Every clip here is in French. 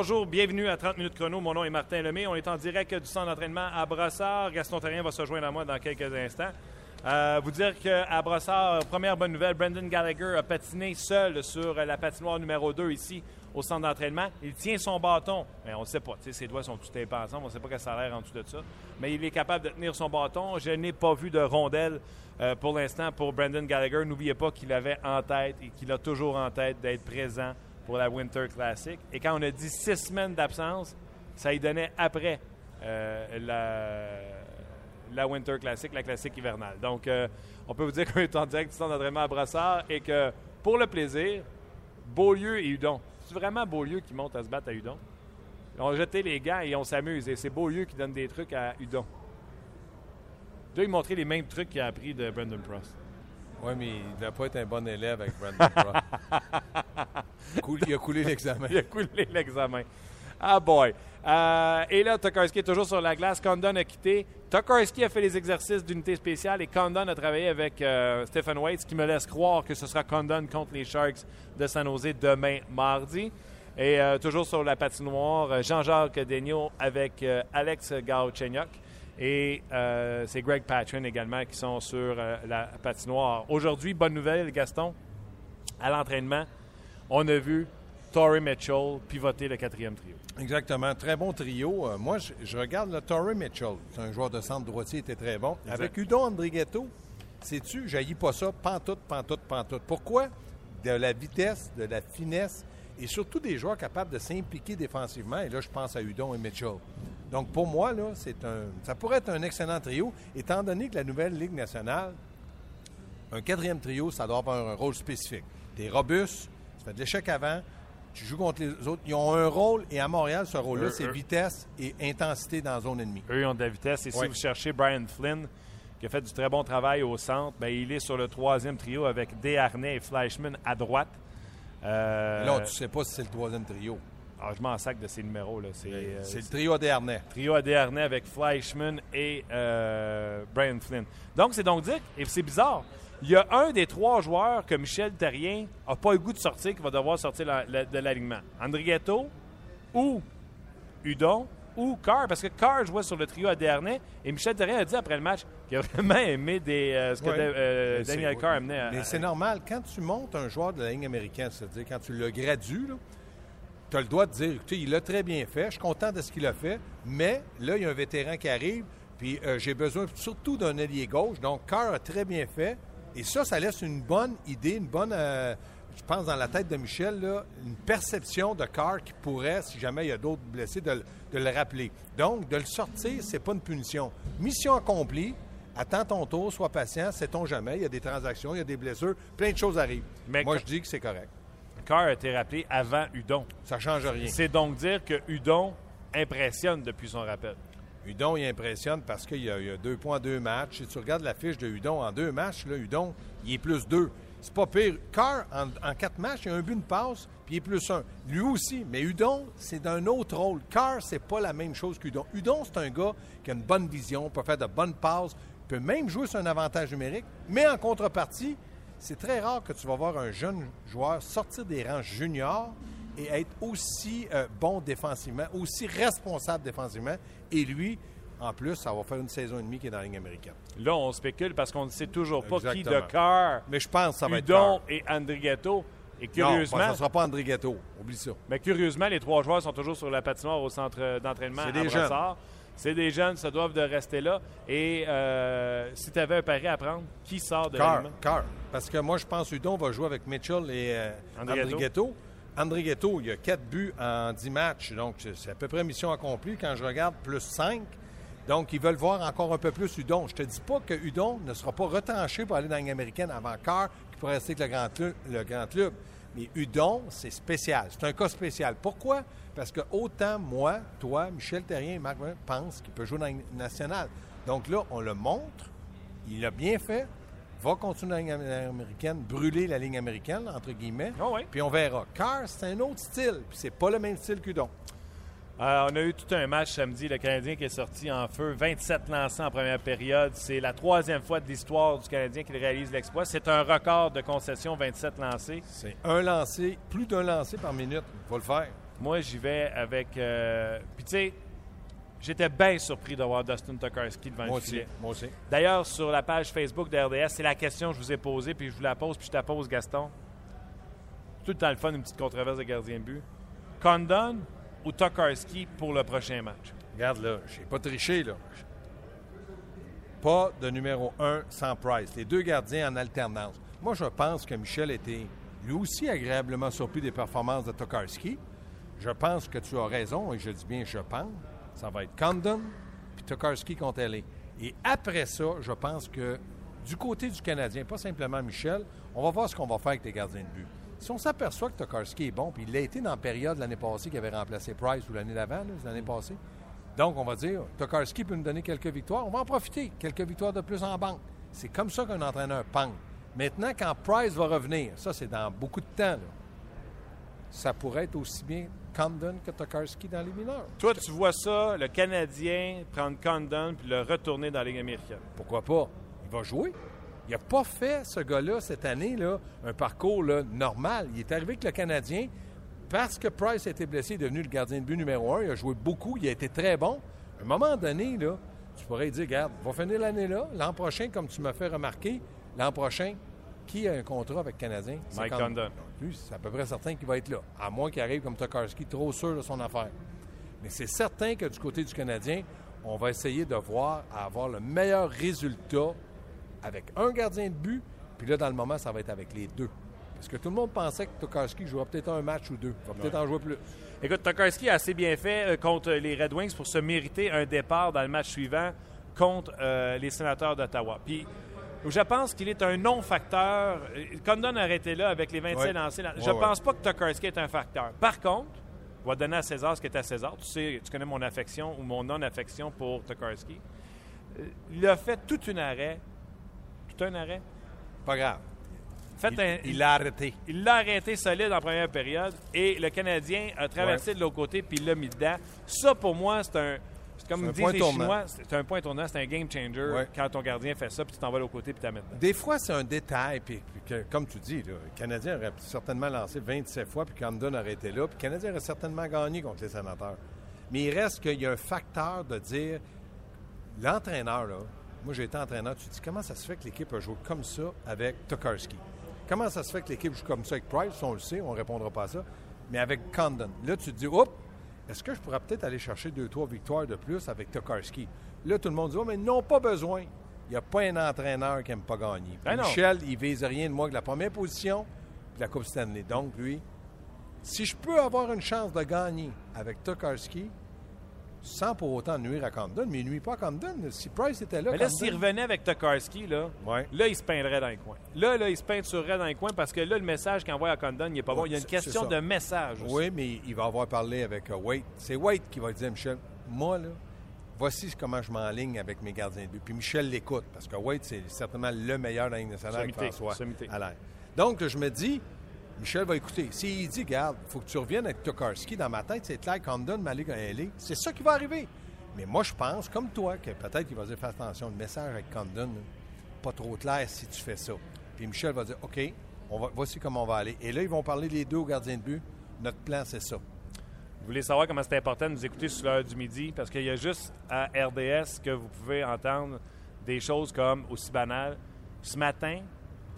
Bonjour, bienvenue à 30 minutes chrono. Mon nom est Martin Lemay. On est en direct du centre d'entraînement à Brossard. Gaston Terrien va se joindre à moi dans quelques instants. Euh, vous dire qu'à Brossard, première bonne nouvelle, Brendan Gallagher a patiné seul sur la patinoire numéro 2 ici au centre d'entraînement. Il tient son bâton. Mais on ne sait pas. Ses doigts sont tapés ensemble. On ne sait pas quel ça en dessous de ça. Mais il est capable de tenir son bâton. Je n'ai pas vu de rondelle euh, pour l'instant pour Brendan Gallagher. N'oubliez pas qu'il avait en tête et qu'il a toujours en tête d'être présent pour la Winter Classic. Et quand on a dit six semaines d'absence, ça y donnait après euh, la, Winter Classic, la classique hivernale. Donc, euh, on peut vous dire qu'on est en direct du centre d'entraînement à Brassard et que, pour le plaisir, Beaulieu et Udon. C'est vraiment Beaulieu qui monte à se battre à Udon. Ils ont jeté les gants et on s'amuse. Et c'est Beaulieu qui donne des trucs à Udon. Il doit lui montrer les mêmes trucs qu'il a appris de Brendan Prost. Oui, mais il ne devait pas être un bon élève avec Brandon Prost. il a coulé l'examen. Il a coulé l'examen. Ah boy. Euh, et là, Tokarski est toujours sur la glace. Condon a quitté. Tokarski a fait les exercices d'unité spéciale et Condon a travaillé avec euh, Stephen Waite, ce qui me laisse croire que ce sera Condon contre les Sharks de San Jose demain mardi. Et euh, toujours sur la patinoire, Jean-Jacques Degnaud avec Alex Gauchenyuk. Et euh, c'est Greg Patron également qui sont sur euh, la patinoire. Aujourd'hui, bonne nouvelle, Gaston, à l'entraînement, on a vu Torrey Mitchell pivoter le quatrième trio. Exactement. Très bon trio. Euh, moi, je, regarde le Torrey Mitchell. C'est un joueur de centre droitier, il était très bon. Avec Udon Andrighetto, sais-tu, jaillit pas ça, pantoute, pantoute, pantoute. Pourquoi? De la vitesse, de la finesse et surtout des joueurs capables de s'impliquer défensivement. Et là, je pense à Udon et Mitchell. Donc, pour moi, là, c'est un, ça pourrait être un excellent trio, étant donné que la nouvelle Ligue nationale, un quatrième trio, ça doit avoir un rôle spécifique. Tu es robuste, tu fais de l'échec avant, tu joues contre les autres. Ils ont un rôle, et à Montréal, ce rôle-là, c'est vitesse et intensité dans la zone ennemie. Eux, ils ont de la vitesse. Et si vous cherchez Brian Flynn, qui a fait du très bon travail au centre, bien, il est sur le troisième trio avec Desharnais et Fleischmann à droite. Euh... Là, tu sais pas si c'est le troisième trio. Ah, je m'en sac de ces numéros. là. C'est, euh, le trio Adernay. Trio Adernay avec Fleischmann et euh, Brian Flynn. Donc, c'est donc dire, et c'est bizarre, il y a un des trois joueurs que Michel Terrien n'a pas le goût de sortir qui va devoir sortir de l'alignement. Andrigetto ou Udon ou Carr, parce que Carr jouait sur le trio Adernay et Michel Terrien a dit après le match qu'il a vraiment aimé des, euh, ce que Daniel Carr amenait. mais c'est normal, quand tu montes un joueur de la ligne américaine, c'est-à-dire quand tu le gradues, là, tu as le droit de dire, écoutez, il l'a très bien fait, je suis content de ce qu'il a fait, mais là, il y a un vétéran qui arrive, puis euh, j'ai besoin surtout d'un ailier gauche. Donc, Carr a très bien fait. Et ça, ça laisse une bonne idée, une bonne, euh, je pense, dans la tête de Michel, là, une perception de Carr qui pourrait, si jamais il y a d'autres blessés, de, le rappeler. Donc, de le sortir, c'est pas une punition. Mission accomplie. Attends ton tour, sois patient, sait-on jamais. Il y a des transactions, il y a des blessures, plein de choses arrivent. Mais Moi, je dis que c'est correct a été rappelé avant Udon. Ça change rien. C'est donc dire que Udon impressionne depuis son rappel. Udon, il impressionne parce qu'il y, a deux points, deux matchs. Si tu regardes la fiche de Udon en deux matchs, là, Udon, il est plus deux. C'est pas pire. Carr, en, quatre matchs, il a un but, de passe, puis il est plus un. Lui aussi. Mais Udon, c'est d'un autre rôle. Carr, c'est pas la même chose qu'Udon. Udon, c'est un gars qui a une bonne vision, peut faire de bonnes passes, peut même jouer sur un avantage numérique, mais en contrepartie, c'est très rare que tu vas voir un jeune joueur sortir des rangs juniors et être aussi euh, bon défensivement, aussi responsable défensivement. Et lui, en plus, ça va faire une saison et demie qui est dans la ligne américaine. Là, on spécule parce qu'on ne sait toujours pas qui de cœur. Mais je pense que ça va Udon être et Andrighetto. Et curieusement. Non, ça ne sera pas Andrighetto. Oublie ça. Mais curieusement, les trois joueurs sont toujours sur la patinoire au centre d'entraînement à des c'est des jeunes, ça doivent de rester là. Et euh, si tu avais un pari à prendre, qui sort de Car, Car. Parce que moi, je pense que Udon va jouer avec Mitchell et euh, André Ghetto. il y a quatre buts en dix matchs. Donc, c'est à peu près mission accomplie. Quand je regarde, plus cinq. Donc, ils veulent voir encore un peu plus Udon. Je te dis pas que Udon ne sera pas retranché pour aller dans l'Amérique américaine avant Car, qui pourrait rester avec le grand, club, le grand club. Mais Udon, c'est spécial. C'est un cas spécial. Pourquoi? Parce que autant moi, toi, Michel Terrien et Marc pensent qu'il peut jouer dans la nationale. Donc là, on le montre. Il a bien fait. Va continuer dans la ligne américaine, brûler la ligne américaine, entre guillemets. Ah puis on verra. Car, c'est un autre style. Puis c'est pas le même style qu'Udon. Euh, on a eu tout un match samedi. Le Canadien qui est sorti en feu. 27 lancés en première période. C'est la troisième fois de l'histoire du Canadien qu'il réalise l'exploit. C'est un record de concession, 27 lancés. C'est un lancé, plus d'un lancé par minute. Il faut le faire. Moi, j'y vais avec. Euh, puis, tu sais, j'étais bien surpris d'avoir Dustin Tokarski devant moi le filet. moi aussi. D'ailleurs, sur la page Facebook de RDS, c'est la question que je vous ai posée, puis je vous la pose, puis je te pose, Gaston. Tout le temps le fun, une petite controverse de gardien de but. Condon? Ou Tokarski pour le prochain match? Regarde là, je n'ai pas triché. Pas de numéro un sans Price. Les deux gardiens en alternance. Moi, je pense que Michel était lui aussi agréablement surpris des performances de Tokarski. Je pense que tu as raison, et je dis bien je pense. Ça va être Condon puis Tokarski contre LA. Et après ça, je pense que du côté du Canadien, pas simplement Michel, on va voir ce qu'on va faire avec les gardiens de but. Si on s'aperçoit que Tokarski est bon, puis il l'a été dans la période l'année passée qui avait remplacé Price ou l'année d'avant, l'année passée, donc, on va dire, Tokarski peut nous donner quelques victoires. On va en profiter. Quelques victoires de plus en banque. C'est comme ça qu'un entraîneur pense. Maintenant, quand Price va revenir, ça, c'est dans beaucoup de temps, ça pourrait être aussi bien Condon que Tokarski dans les mineurs. Toi, tu vois ça, le Canadien prendre Condon puis le retourner dans la Ligue américaine. Pourquoi pas? Il va jouer. Il n'a pas fait, ce gars-là, cette année, là, un parcours normal. Il est arrivé avec le Canadien parce que Price a été blessé, il est devenu le gardien de but numéro un. Il a joué beaucoup, il a été très bon. À un moment donné, là, tu pourrais dire, regarde, va finir l'année là. L'an prochain, comme tu m'as fait remarquer, l'an prochain, qui a un contrat avec le Canadien? Mike Condon. Lui, c'est à peu près certain qu'il va être là. À moins qu'il arrive comme Tokarski, trop sûr de son affaire. Mais c'est certain que du côté du Canadien, on va essayer de voir à avoir le meilleur résultat avec un gardien de but. Puis là, dans le moment, ça va être avec les deux. Parce que tout le monde pensait que Tokarski jouerait peut-être un match ou deux. Il va peut-être en jouer plus. Écoute, Tokarski a assez bien fait euh, contre les Red Wings pour se mériter un départ dans le match suivant contre euh, les sénateurs d'Ottawa. Puis, je pense qu'il est un non-facteur. Condon a arrêté là avec les 27 lancés. je ne pense pas que Tokarski est un facteur. Par contre, on va donner à César ce qui est à César. Tu sais, tu connais mon affection ou mon non-affection pour Tokarski. Euh, il a fait tout un arrêt. Un arrêt. Pas grave il l'a arrêté. Il l'a arrêté solide en première période et le Canadien a traversé de l'autre côté puis il l'a mis dedans. Ça, pour moi, c'est un. Comme disent les Chinois, c'est un point tournant, c'est un game changer quand ton gardien fait ça puis tu t'en vas de l'autre côté puis tu dedans. Des fois, c'est un détail. Puis, comme tu dis, le Canadien aurait certainement lancé 27 fois puis Camden aurait été là. Puis le Canadien aurait certainement gagné contre les sénateurs. Mais il reste qu'il y a un facteur de dire l'entraîneur, là, moi j'ai été entraîneur, tu te dis comment ça se fait que l'équipe a joué comme ça avec Tokarski? Comment ça se fait que l'équipe joue comme ça avec Price? On le sait, on ne répondra pas à ça. Mais avec Condon, là, tu te dis, oups, est-ce que je pourrais peut-être aller chercher deux, trois victoires de plus avec Tokarski? Là, tout le monde dit, oh, mais ils n'ont pas besoin. Il n'y a pas un entraîneur qui n'aime pas gagner. Ben Michel, il vise rien de moins que la première position et la Coupe Stanley. Donc, lui, si je peux avoir une chance de gagner avec Tokarski, sans pour autant nuire à Condon, mais il nuit pas à Condon. Si Price était là. Mais là, s'il revenait avec Tokarski, là, là, il se peindrait dans les coins. Là, là, il se peinturerait dans les coins parce que là, le message qu'il envoie à Condon, il n'est pas bon. Il y a une question de message. Aussi. Oui, mais il va avoir parlé avec uh, Wade. C'est Wade qui va dire Michel, moi, là, voici comment je m'enligne avec mes gardiens de but. Puis Michel l'écoute parce que Wade, c'est certainement le meilleur dans la Ligue nationale, François. À. Donc, je me dis, Michel va écouter. S'il dit, garde, faut que tu reviennes avec Tokarski, dans ma tête, c'est clair, Condon, Malik, LA, c'est ça qui va arriver. Mais moi, je pense, comme toi, que peut-être qu'il va dire, fais attention, le message avec Condon, pas trop clair si tu fais ça. Puis Michel va dire, OK, on va, voici comment on va aller. Et là, ils vont parler les deux aux gardiens de but. Notre plan, c'est ça. Vous voulez savoir comment c'est important de nous écouter sur l'heure du midi? Parce qu'il y a juste à RDS que vous pouvez entendre des choses comme aussi banales. Ce matin,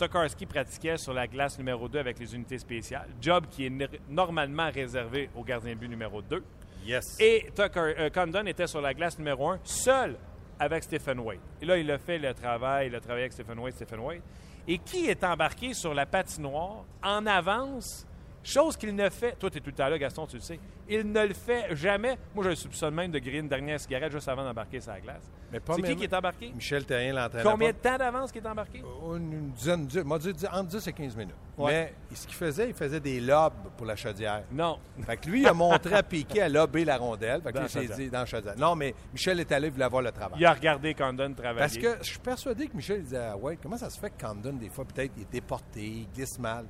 Tokarski pratiquait sur la glace numéro 2 avec les unités spéciales, job qui est normalement réservé au gardien de but numéro 2. Yes. Et Tucker, euh, Condon était sur la glace numéro 1, seul avec Stephen Wade. Et là, il a fait le travail, il a travaillé avec Stephen Wade, Stephen Wade. Et qui est embarqué sur la patinoire en avance Chose qu'il ne fait. Toi, tu es tout le temps là, Gaston, tu le sais. Il ne le fait jamais. Moi, je le soupçonne même de griller une dernière cigarette juste avant d'embarquer sa glace. C'est qui qui est embarqué? Michel Terrien, l'entraîneur. Combien de temps d'avance qu'il est embarqué? Une dizaine, moi, dit entre 10 et 15 minutes. Mais ce qu'il faisait, il faisait des lobes pour la chaudière. Non. Fait que lui, il a montré à Piquet à lober la rondelle. Fait que dans, dit, dans la chaudière. Non, mais Michel est allé, il voulait voir le travail. Il a regardé Condon travailler. Parce que je suis persuadé que Michel disait, ah ouais, comment ça se fait que Condon, des fois, peut-être, il est déporté, il glisse mal?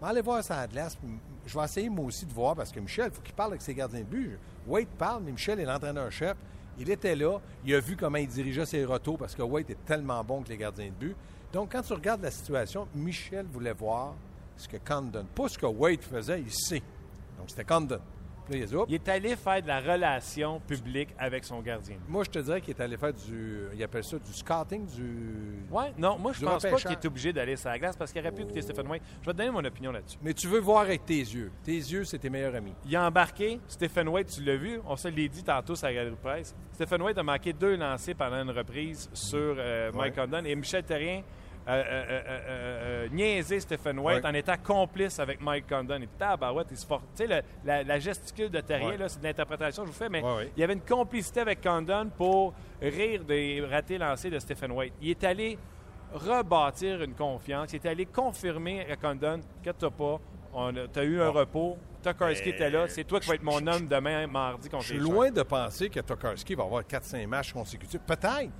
Mais allez voir sa glace. Je vais essayer moi aussi de voir parce que Michel, il faut qu'il parle avec ses gardiens de but. Wade parle, mais Michel est l'entraîneur-chef. Il était là. Il a vu comment il dirigeait ses retours parce que Wade est tellement bon que les gardiens de but. Donc, quand tu regardes la situation, Michel voulait voir ce que Condon, pas ce que Wade faisait, il sait. Donc, c'était Condon. Il, il, est allé faire de la relation publique avec son gardien. Moi, je te dirais qu'il est allé faire du. Il appelle ça du scouting, du. Ouais, non, moi, je pense pas qu'il est obligé d'aller sur la glace parce qu'il aurait pu écouter Stephen White. Je vais te donner mon opinion là-dessus. Mais tu veux voir avec tes yeux. Tes yeux, c'est tes meilleurs amis. Il a embarqué. Stephen White, tu l'as vu. On se l'a dit tantôt sur la galerie de presse. Stephen White a manqué deux lancers pendant une reprise sur euh, Mike Condon et Michel Terrien euh, euh, euh, niaiser Stephen White en étant complice avec Mike Condon. Et tabarouette, il se Tu sais, la, la, gesticule de Terrier, c'est de l'interprétation que je vous fais, mais il y avait une complicité avec Condon pour rire des ratés lancés de Stephen White. Il est allé rebâtir une confiance. Il est allé confirmer à Condon que tu pas. Tu as eu un repos. Tokarski était là. C'est toi qui vas être mon homme demain, mardi, contre Je suis loin de penser que Tokarski va avoir 4-5 matchs consécutifs. Peut-être.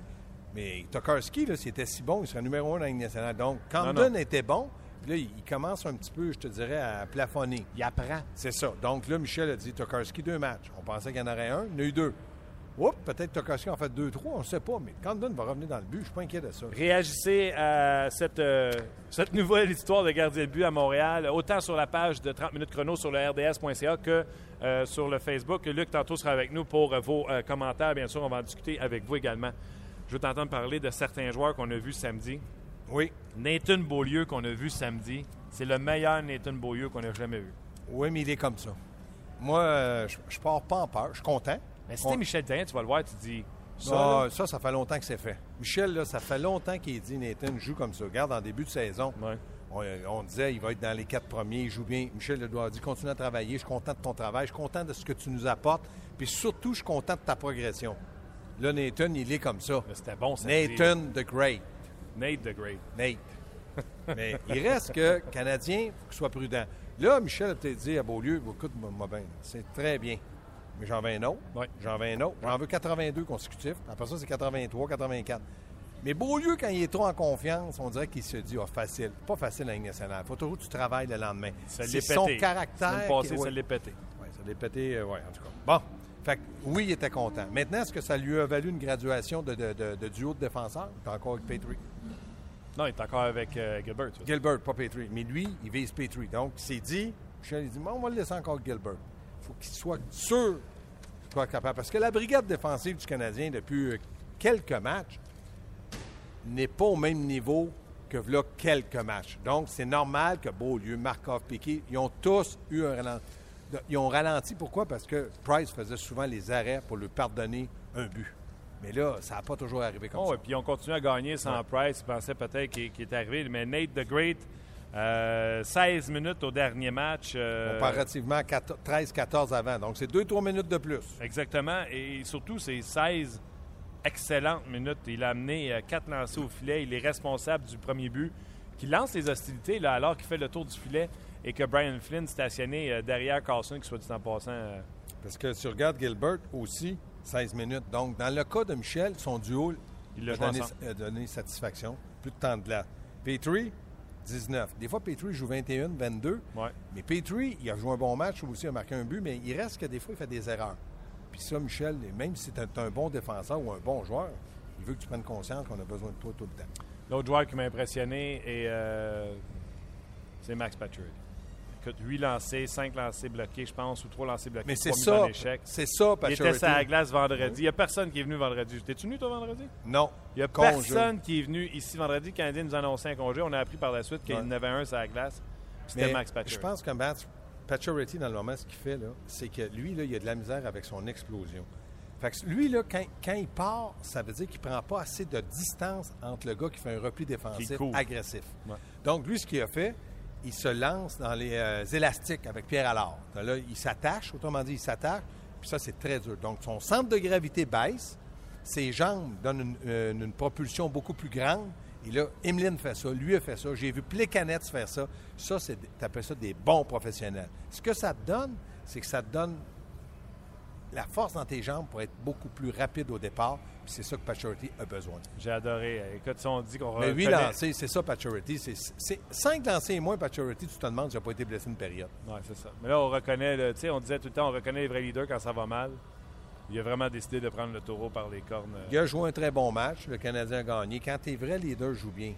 Mais Tokarski, là, s'il était si bon, il serait numéro un dans la Ligue nationale. Donc, Camden était bon. Là, il commence un petit peu, je te dirais, à plafonner. Il apprend. C'est ça. Donc là, Michel a dit Tokarski, deux matchs. On pensait qu'il y en aurait un. Il y en a eu deux. Oups, peut-être Tokarski en fait deux, trois, on ne sait pas. Mais Camden va revenir dans le but. Je ne suis pas inquiet de ça. Réagissez à cette, euh, cette nouvelle histoire de gardien de but à Montréal, autant sur la page de 30 minutes chrono sur le RDS.ca que euh, sur le Facebook. Luc, tantôt, sera avec nous pour vos euh, commentaires. Bien sûr, on va en discuter avec vous également. Je veux t'entendre parler de certains joueurs qu'on a vus samedi. Oui. Nathan Beaulieu qu'on a vu samedi, c'est le meilleur Nathan Beaulieu qu'on a jamais vu. Oui, mais il est comme ça. Moi, euh, je, ne pars pas en peur. Je suis content. Mais si Michel Terrien, tu vas le voir, tu dis. Ça, ça, ça, fait longtemps que c'est fait. Michel, là, ça fait longtemps qu'il dit Nathan joue comme ça. Regarde, en début de saison, on, disait il va être dans les quatre premiers, il joue bien. Michel doit dire continue à travailler, je suis content de ton travail, je suis content de ce que tu nous apportes, puis surtout, je suis content de ta progression. Là, Nathan, il est comme ça. C'était bon, ça. Nathan the Great. Nate the Great. Nate. Mais il reste que Canadien, il faut qu'il soit prudent. Là, Michel a peut-être dit à Beaulieu, écoute-moi bien, c'est très bien. Mais j'en veux un autre. J'en veux un autre. J'en veux 82 consécutifs. Après ça, c'est 83, 84. Mais Beaulieu, quand il est trop en confiance, on dirait qu'il se dit, oh, facile. Pas facile la Ligue nationale. Il faut toujours que tu travailles le lendemain. C'est son caractère. Passé, ça l'est pété. Oui, ça l'est pété, euh, oui, en tout cas. Bon. Fait que, oui, il était content. Maintenant, est-ce que ça lui a valu une graduation de, duo de défenseur? Il est encore avec Petrie. Non, il est encore avec euh, Gilbert. Gilbert, pas Petrie. Mais lui, il vise Petrie. Donc, il s'est dit, Michel, il dit, on va le laisser encore Gilbert. Il faut qu'il soit sûr qu'il soit capable. Parce que la brigade défensive du Canadien, depuis euh, quelques matchs, n'est pas au même niveau que là quelques matchs. Donc, c'est normal que Beaulieu, Markov, Piquet, ils ont tous eu un ralentissement ils ont ralenti. Pourquoi? Parce que Price faisait souvent les arrêts pour lui pardonner un but. Mais là, ça n'a pas toujours arrivé comme oh, ça. Et puis, on continue à gagner sans Price. Ils pensaient peut-être qu'il est arrivé. Mais Nate the Great, 16 euh, minutes au dernier match. Euh, Comparativement à 13-14 avant. Donc, c'est 2-3 minutes de plus. Exactement. Et surtout, c'est 16 excellentes minutes. Il a amené 4 euh, lancers au filet. Il est responsable du premier but. Qui lance les hostilités là, alors qu'il fait le tour du filet et que Brian Flynn stationné euh, derrière Carlson, qui soit dit en passant. Euh, Parce que tu regardes Gilbert aussi, 16 minutes. Donc, dans le cas de Michel, son duo il a donné, satisfaction. Plus de temps de là. Petrie, 19. Des fois, Petrie joue 21, 22. Mais Petrie, il a joué un bon match, aussi il a marqué un but, mais il reste que des fois, il fait des erreurs. Puis ça, Michel, même si tu es un bon défenseur ou un bon joueur, il veut que tu prennes conscience qu'on a besoin de toi tout le temps. L'autre joueur qui m'a impressionné, euh, c'est Max Pacioretty. Écoute, 8 lancés, 5 lancés bloqués, je pense, ou 3 lancés bloqués. Mais c'est ça. C'est ça, Il était sur la glace vendredi. Il n'y a personne qui est venu vendredi. T'es-tu venu, toi, vendredi? Non. Il n'y a personne qui est venu ici vendredi. Le Canadien nous a annoncé un congé. On a appris par la suite qu'il y en avait un sur la glace. C'était Max Pacioretty. Je pense que Max Pacioretty, dans le moment, ce qu'il fait, c'est que lui, là, il a de la misère avec son explosion. Fait que lui, là, quand, il part, ça veut dire qu'il ne prend pas assez de distance entre le gars qui fait un repli défensif agressif. Donc, lui, ce qu'il a fait, il se lance dans les euh, élastiques avec Pierre Allard. Là, il s'attache, autrement dit, il s'attache, puis ça, c'est très dur. Donc, son centre de gravité baisse, ses jambes donnent une, euh, propulsion beaucoup plus grande. Et là, Emeline fait ça, lui a fait ça. J'ai vu Plekanec faire ça. Ça, c'est, tu appelles ça des bons professionnels. Ce que ça te donne, c'est que ça te donne la force dans tes jambes pour être beaucoup plus rapide au départ. C'est ça que Paturity a besoin. J'ai adoré. Écoute, si on dit qu'on Mais 8 lancés, c'est ça, Paturity. C'est 5 lancés et moins, Paturity, tu te demandes n'a pas été blessé une période. Oui, c'est ça. Mais là, on reconnaît, tu sais, on disait tout le temps, on reconnaît les vrais leaders quand ça va mal. Il a vraiment décidé de prendre le taureau par les cornes. Il a joué un très bon match. Le Canadien a gagné. Quand tes vrais leaders jouent bien,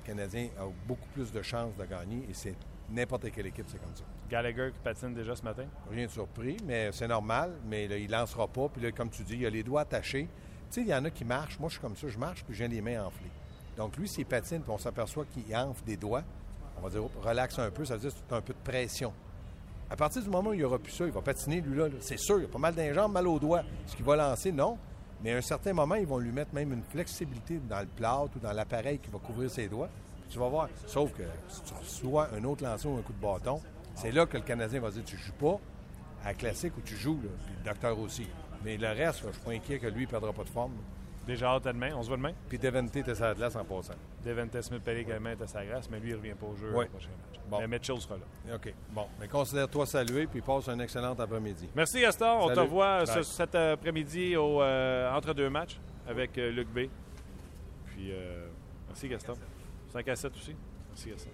le Canadien a beaucoup plus de chances de gagner et c'est n'importe quelle équipe, c'est comme ça. Gallagher qui patine déjà ce matin? Rien de surpris, mais c'est normal. Mais là, il lancera pas. Puis là, comme tu dis, il a les doigts attachés. Tu sais, il y en a qui marchent. Moi, je suis comme ça. Je marche, puis j'ai les mains enflées. Donc, lui, s'il patine, puis on s'aperçoit qu'il enfle des doigts, on va dire, relaxe un peu. Ça veut dire que c'est un peu de pression. À partir du moment où il n'y aura plus ça, il va patiner, lui, là. C'est sûr, il a pas mal d'un jambes, mal aux doigts. Ce qu'il va lancer, non. Mais à un certain moment, ils vont lui mettre même une flexibilité dans le plâtre ou dans l'appareil qui va couvrir ses doigts. Tu vas voir. Sauf que si tu reçois un autre lancer ou un coup de bâton, c'est là que le Canadien va dire tu joues pas à classique où tu joues, là. puis le docteur aussi. Mais le reste, je je suis pas inquiet que lui ne perdra pas de forme. Déjà hâte demain, on se voit demain? Puis Devente était sa glace en passant. Devente Smith-Pellet également était sa glace, mais lui, il ne revient pas au jeu oui. prochain match. Bon. Mais Mitchell sera là. OK. Bon. Mais considère-toi salué, puis passe un excellent après-midi. Merci, Gaston. On te revoit cet après-midi au, euh, entre deux matchs avec euh, Luc B. Puis, euh, merci, Gaston. 5 à 7 aussi. Merci, Gaston.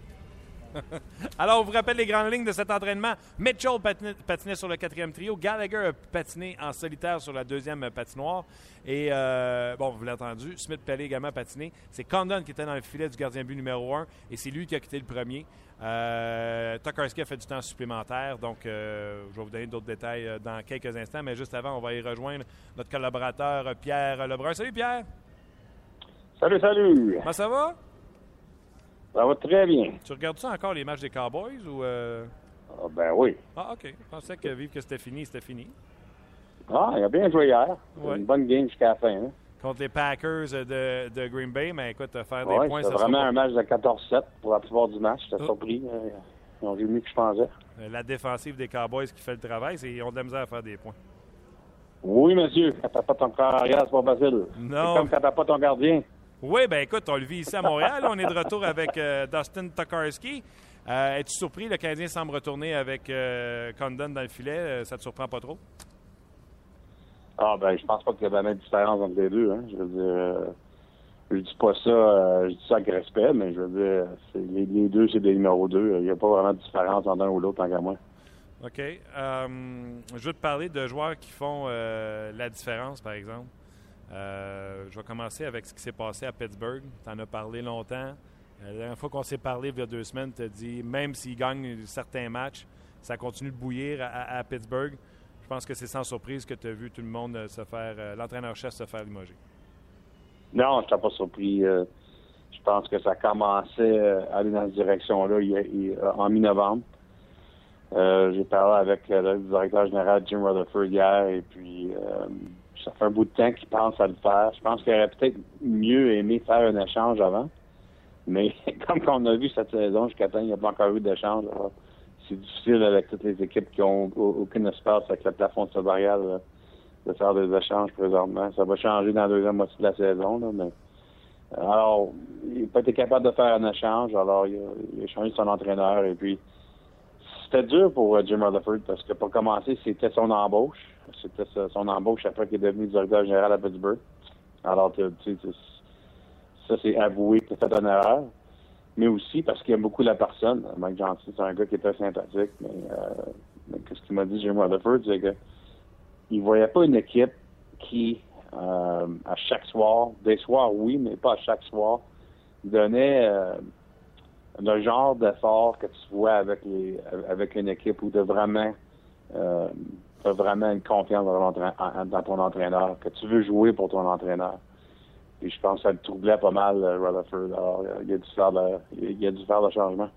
Alors, on vous rappelle les grandes lignes de cet entraînement. Mitchell patinait, sur le quatrième trio. Gallagher a patiné en solitaire sur la deuxième patinoire. Et, euh, bon, vous l'avez entendu, Smith Pellet également patiné. C'est Condon qui était dans le filet du gardien but numéro un. Et c'est lui qui a quitté le premier. Euh, a fait du temps supplémentaire. Donc, euh, je vais vous donner d'autres détails euh, dans quelques instants. Mais juste avant, on va y rejoindre notre collaborateur Pierre Lebrun. Salut, Pierre. Salut, salut. Comment ça va? Ça va très bien. Tu regardes ça encore les matchs des Cowboys ou. Euh? Ah, ben oui. Ah, OK. Je pensais que vivre que c'était fini, c'était fini. Ah, il a bien joué hier. Une bonne game jusqu'à la fin. Hein. Contre les Packers de, de, Green Bay, mais écoute, faire des points, c'est vraiment un match de 14-7 pour la plupart du match. J'étais oh. surpris. Euh, ils ont joué mieux que je pensais. Euh, la défensive des Cowboys qui fait le travail, c'est ils ont de la misère à faire des points. Oui, monsieur. Quand t'as pas ton corps arrière, c'est pas facile. Non. C'est comme quand t'as pas ton gardien. Oui, ben écoute, on le vit ici à Montréal. on est de retour avec euh, Dustin Tokarski. Euh, Es-tu surpris? Le Canadien semble retourner avec euh, Condon dans le filet. Ça te surprend pas trop? Ah, ben, je pense pas qu'il y a vraiment de différence entre les deux. Hein. Je veux dire, je dis pas ça, je dis ça avec respect, mais je veux dire, les, les, deux, c'est des numéros deux. Il n'y a pas vraiment de différence entre un ou l'autre, tant qu'à moi. OK. je veux te parler de joueurs qui font la différence, par exemple. Euh, je vais commencer avec ce qui s'est passé à Pittsburgh. Tu en as parlé longtemps. Euh, la dernière fois qu'on s'est parlé, il y a deux semaines, tu as dit même s'ils gagnent certains matchs, ça continue de bouillir à, Pittsburgh. Je pense que c'est sans surprise que tu as vu tout le monde se faire, euh, l'entraîneur-chef se faire limoger. Non, je n'étais pas surpris. je pense que ça commençait à aller dans cette direction-là en mi-novembre. J'ai parlé avec le directeur général Jim Rutherford hier et puis ça fait un bout de temps qu'il pense à le faire. Je pense qu'il aurait peut-être mieux aimé faire un échange avant. Mais comme on a vu cette saison, jusqu'à temps, il n'y a pas encore eu d'échange. C'est difficile avec toutes les équipes qui ont aucun espace avec le plafond salarial de faire des échanges présentement. Ça va changer dans la deuxième moitié de la saison. mais, alors, il n'a pas été capable de faire un échange. Alors, il a, changé son entraîneur. Et puis, c'était dur pour Jim Rutherford parce que pour commencer, c'était son embauche. C'était son embauche après qu'il est devenu directeur général à Pittsburgh. Alors, tu sais, ça, c'est avoué que fait une erreur. Mais aussi parce qu'il aime beaucoup la personne. Mike Johnson, c'est un gars qui est très sympathique. Mais, euh, qu'est-ce qu'il m'a dit, Jim Rutherford, c'est que il voyait pas une équipe qui, euh, à chaque soir, des soirs, oui, mais pas à chaque soir, donnait euh, le genre d'effort que tu vois avec les avec une équipe où de vraiment euh, tu as vraiment une confiance dans ton, entraîneur, que tu veux jouer pour ton entraîneur. Et je pense que ça le troublait pas mal, euh, Rutherford. Alors, il a dû faire le, a dû faire le changement.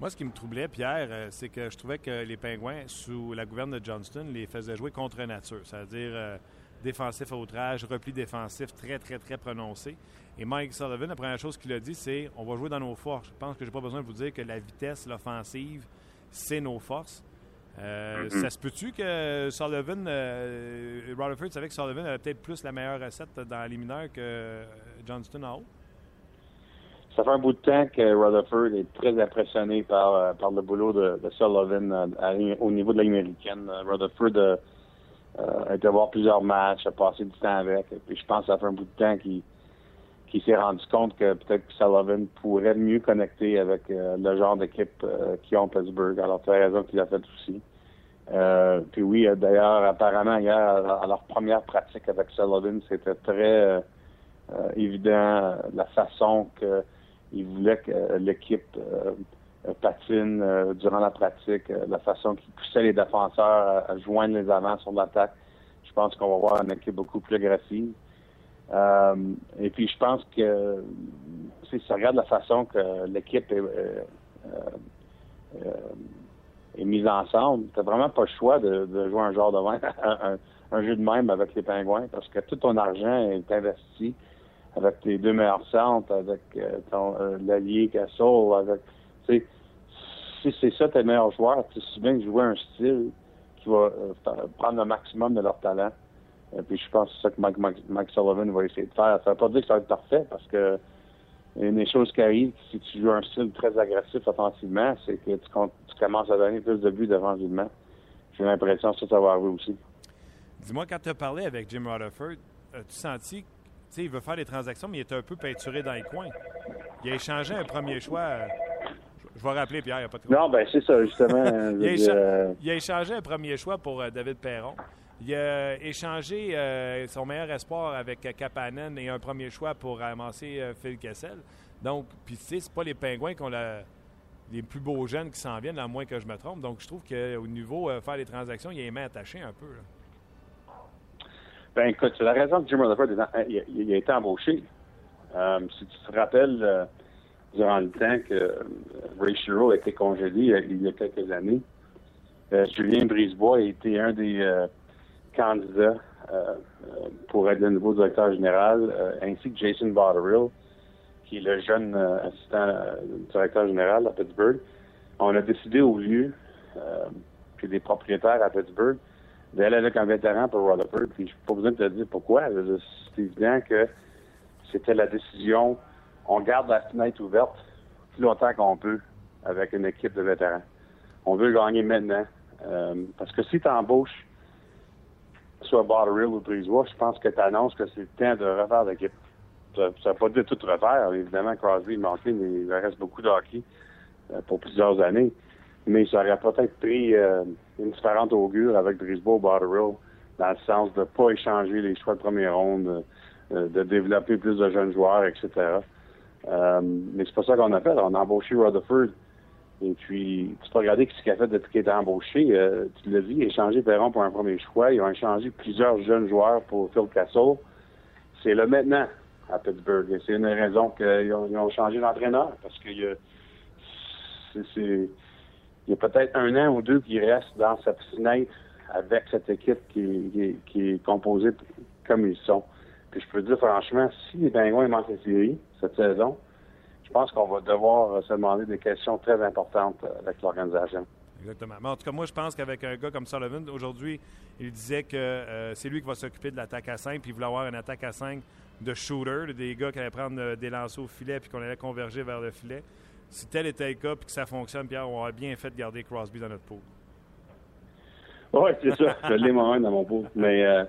Moi, ce qui me troublait, Pierre, euh, c'est que je trouvais que les Pingouins, sous la gouverne de Johnston, les faisaient jouer contre nature. C'est-à-dire euh, défensif à outrage, repli défensif très, très, très prononcé. Et Mike Sullivan, la première chose qu'il a dit, c'est on va jouer dans nos forces. Je pense que je n'ai pas besoin de vous dire que la vitesse, l'offensive, c'est nos forces. Euh, mm-hmm. Ça se peut-tu que Sullivan, euh, Rutherford savait que Sullivan avait peut-être plus la meilleure recette dans les mineurs que Johnston en haut? Ça fait un bout de temps que Rutherford est très impressionné par, euh, par le boulot de, Sullivan au niveau de l'américaine. Rutherford a été voir plusieurs matchs, a passé du temps avec. Puis je pense que ça fait un bout de temps qu'il s'est rendu compte que peut-être que Sullivan pourrait mieux connecter avec euh, le genre d'équipe euh, qu'ils ont Pittsburgh. Alors, tu as raison qu'il a fait aussi. Euh, puis oui, d'ailleurs, apparemment, hier, à leur première pratique avec Sullivan, c'était très évident la façon qu'il voulait que l'équipe patine durant la pratique, la façon qu'il poussait les défenseurs à, joindre les avants sur l'attaque. Je pense qu'on va voir une équipe beaucoup plus agressive. Et puis je pense que si tu regardes la façon que l'équipe est, est mise ensemble, tu vraiment pas le choix de, jouer un genre de un, un, jeu de même avec les pingouins parce que tout ton argent est investi avec tes deux meilleurs centres, avec euh, ton euh, l'allié Castle, avec si c'est ça tes meilleurs joueurs, tu sais bien jouer un style qui va euh, prendre le maximum de leur talent. Et puis je pense que c'est ça que Mike, Mike, Sullivan va essayer de faire. Ça veut pas dire que ça va être parfait parce que une des choses qui arrivent si tu joues un style très agressif offensivement, c'est que tu, tu, commences à donner plus de buts défensivement. J'ai l'impression que ça, ça va arriver aussi. Dis-moi, quand tu as parlé avec Jim Rutherford, as-tu senti il veut faire des transactions, mais il est un peu peinturé dans les coins? Il a échangé un premier choix. Euh, je vais rappeler Pierre, il n'y a pas de Non, ben c'est ça, justement. il, a échangé un premier choix pour euh, David Perron. Il a échangé euh, son meilleur espoir avec Kapanen et un premier choix pour ramasser Phil Kessel. Donc, puis tu sais, c'est pas les Pingouins qui ont les plus beaux jeunes qui s'en viennent, à moins que je me trompe. Donc, je trouve qu'au niveau faire les transactions, il a les mains attachées un peu. Ben écoute, c'est la raison que Jim Rutherford il, a été embauché. Euh, si tu te rappelles, euh, durant le temps que euh, Ray Shiro a été congédié il y a quelques années, Julien Brisebois a été un des candidats pour être le nouveau directeur général, ainsi que Jason Botterill, qui est le jeune assistant directeur général à Pittsburgh. On a décidé au lieu que des propriétaires à Pittsburgh d'aller avec un vétéran pour Rutherford. Puis, je n'ai pas besoin de te dire pourquoi. C'est évident que c'était la décision. On garde la fenêtre ouverte plus longtemps qu'on peut avec une équipe de vétérans. On veut gagner maintenant. Euh, parce que si tu embauches soit Botterill ou Brisebois, je pense que tu annonces que c'est le temps de refaire l'équipe. Ça ne pas dire tout refaire. Évidemment, Crosby mais il reste beaucoup de hockey euh, pour plusieurs années mais ça aurait peut-être pris euh, une différente augure avec Brisbane Botterill dans le sens de ne pas échanger les choix de première ronde, euh, de développer plus de jeunes joueurs, etc. Mais c'est pas ça qu'on a fait. On a embauché Rutherford. Et puis, tu peux regarder ce qu'il a fait depuis qu'il a embauché. tu l'as a échangé Perron pour un premier choix. Ils ont échangé plusieurs jeunes joueurs pour Phil Castle. C'est là maintenant à Pittsburgh. Et c'est une raison qu'ils ont, ont, changé d'entraîneur parce que c'est il y a peut-être un an ou deux qui reste dans cette fenêtre avec cette équipe qui, est composée comme ils sont. Puis je peux dire franchement, si les Pingouins manquent la série cette saison, je pense qu'on va devoir se demander des questions très importantes avec l'organisation. Exactement. Mais en tout cas, moi, je pense qu'avec un gars comme Sullivan, aujourd'hui, il disait que euh, c'est lui qui va s'occuper de l'attaque à 5, puis il voulait avoir une attaque à 5 de shooter, des gars qui allaient prendre euh, des lancers au filet, puis qu'on allait converger vers le filet si tel était le cas et que ça fonctionne, Pierre, on aurait bien fait de garder Crosby dans notre pool. Oui, c'est ça. Je l'ai moi-même dans mon pool. Mais, euh,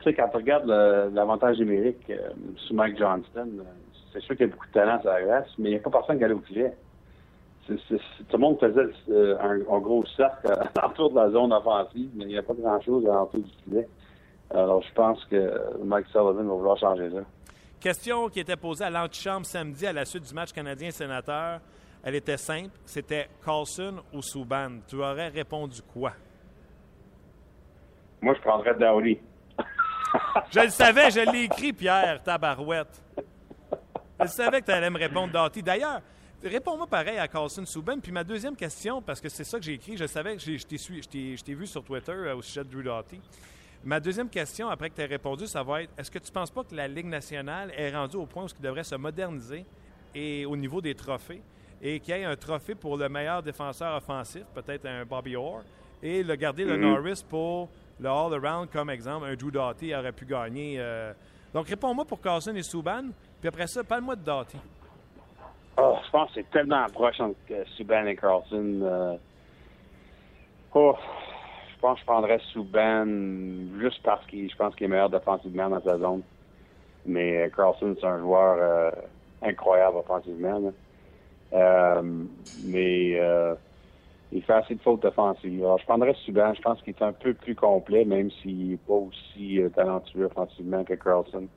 tu sais, quand tu regardes l'avantage numérique euh, sous Mike Johnston, euh, c'est sûr qu'il y a beaucoup de talent sur la glace, mais il n'y a pas personne qui allait au filet. tout le monde faisait un, gros cercle autour de la zone offensive, mais il n'y a pas grand-chose autour du filet. Alors, je pense que Mike Sullivan va vouloir changer ça. Question qui était posée à l'antichambre samedi à la suite du match canadien-sénateur. Elle était simple. C'était Carlson ou Souban. Tu aurais répondu quoi? Moi, je prendrais Dowdy. je le savais, je l'ai écrit, Pierre, tabarouette. Je savais que tu allais me répondre Doughty. D'ailleurs, réponds-moi pareil à Carlson Souban. Puis ma deuxième question, parce que c'est ça que j'ai écrit, je savais que je t'ai vu sur Twitter euh, au sujet de Drew Doughty. Ma deuxième question, après que tu aies répondu, ça va être est-ce que tu ne penses pas que la Ligue nationale est rendue au point où il devrait se moderniser et au niveau des trophées et qu'il y ait un trophée pour le meilleur défenseur offensif, peut-être un Bobby Orr, et le garder le mm-hmm. Norris pour le all-around, comme exemple, un Drew Doughty aurait pu gagner. Euh. Donc, réponds-moi pour Carson et Subban, puis après ça, parle-moi de Doughty. Oh, je pense que c'est tellement proche entre euh, Subban et Carlson. Euh. Oh, je pense que je prendrais Souban juste parce qu'il je pense qu'il est meilleur défensivement dans sa zone. Mais euh, Carlson, c'est un joueur euh, incroyable offensivement. Euh, mais il fait assez de fautes défensives. Alors, je prendrais Subban. Je pense qu'il est un peu plus complet, même s'il n'est pas aussi talentueux offensivement que Carlson.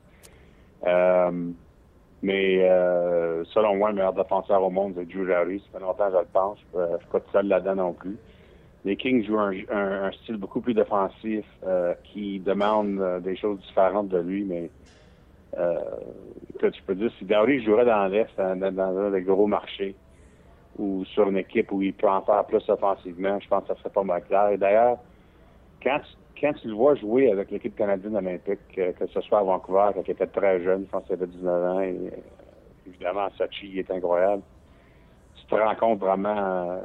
Mais euh, selon moi, le meilleur défenseur au monde, c'est Drew Doughty. Ça fait longtemps que je le pense. Je ne suis pas tout seul là-dedans non plus. Les Kings jouent un, style beaucoup plus défensif euh, qui demande euh, des choses différentes de lui, mais euh, que tu peux dire, si Doughty jouerait dans l'Est, dans, dans, un des gros marchés, ou sur une équipe où il peut en faire plus offensivement, je pense que ça serait pas mal clair. Et d'ailleurs, quand tu, quand tu le vois jouer avec l'équipe canadienne olympique, euh, que, ce soit à Vancouver, quand il était très jeune, je pense qu'il avait 19 ans, et euh, évidemment, Sachi est incroyable, tu te rends compte vraiment, euh,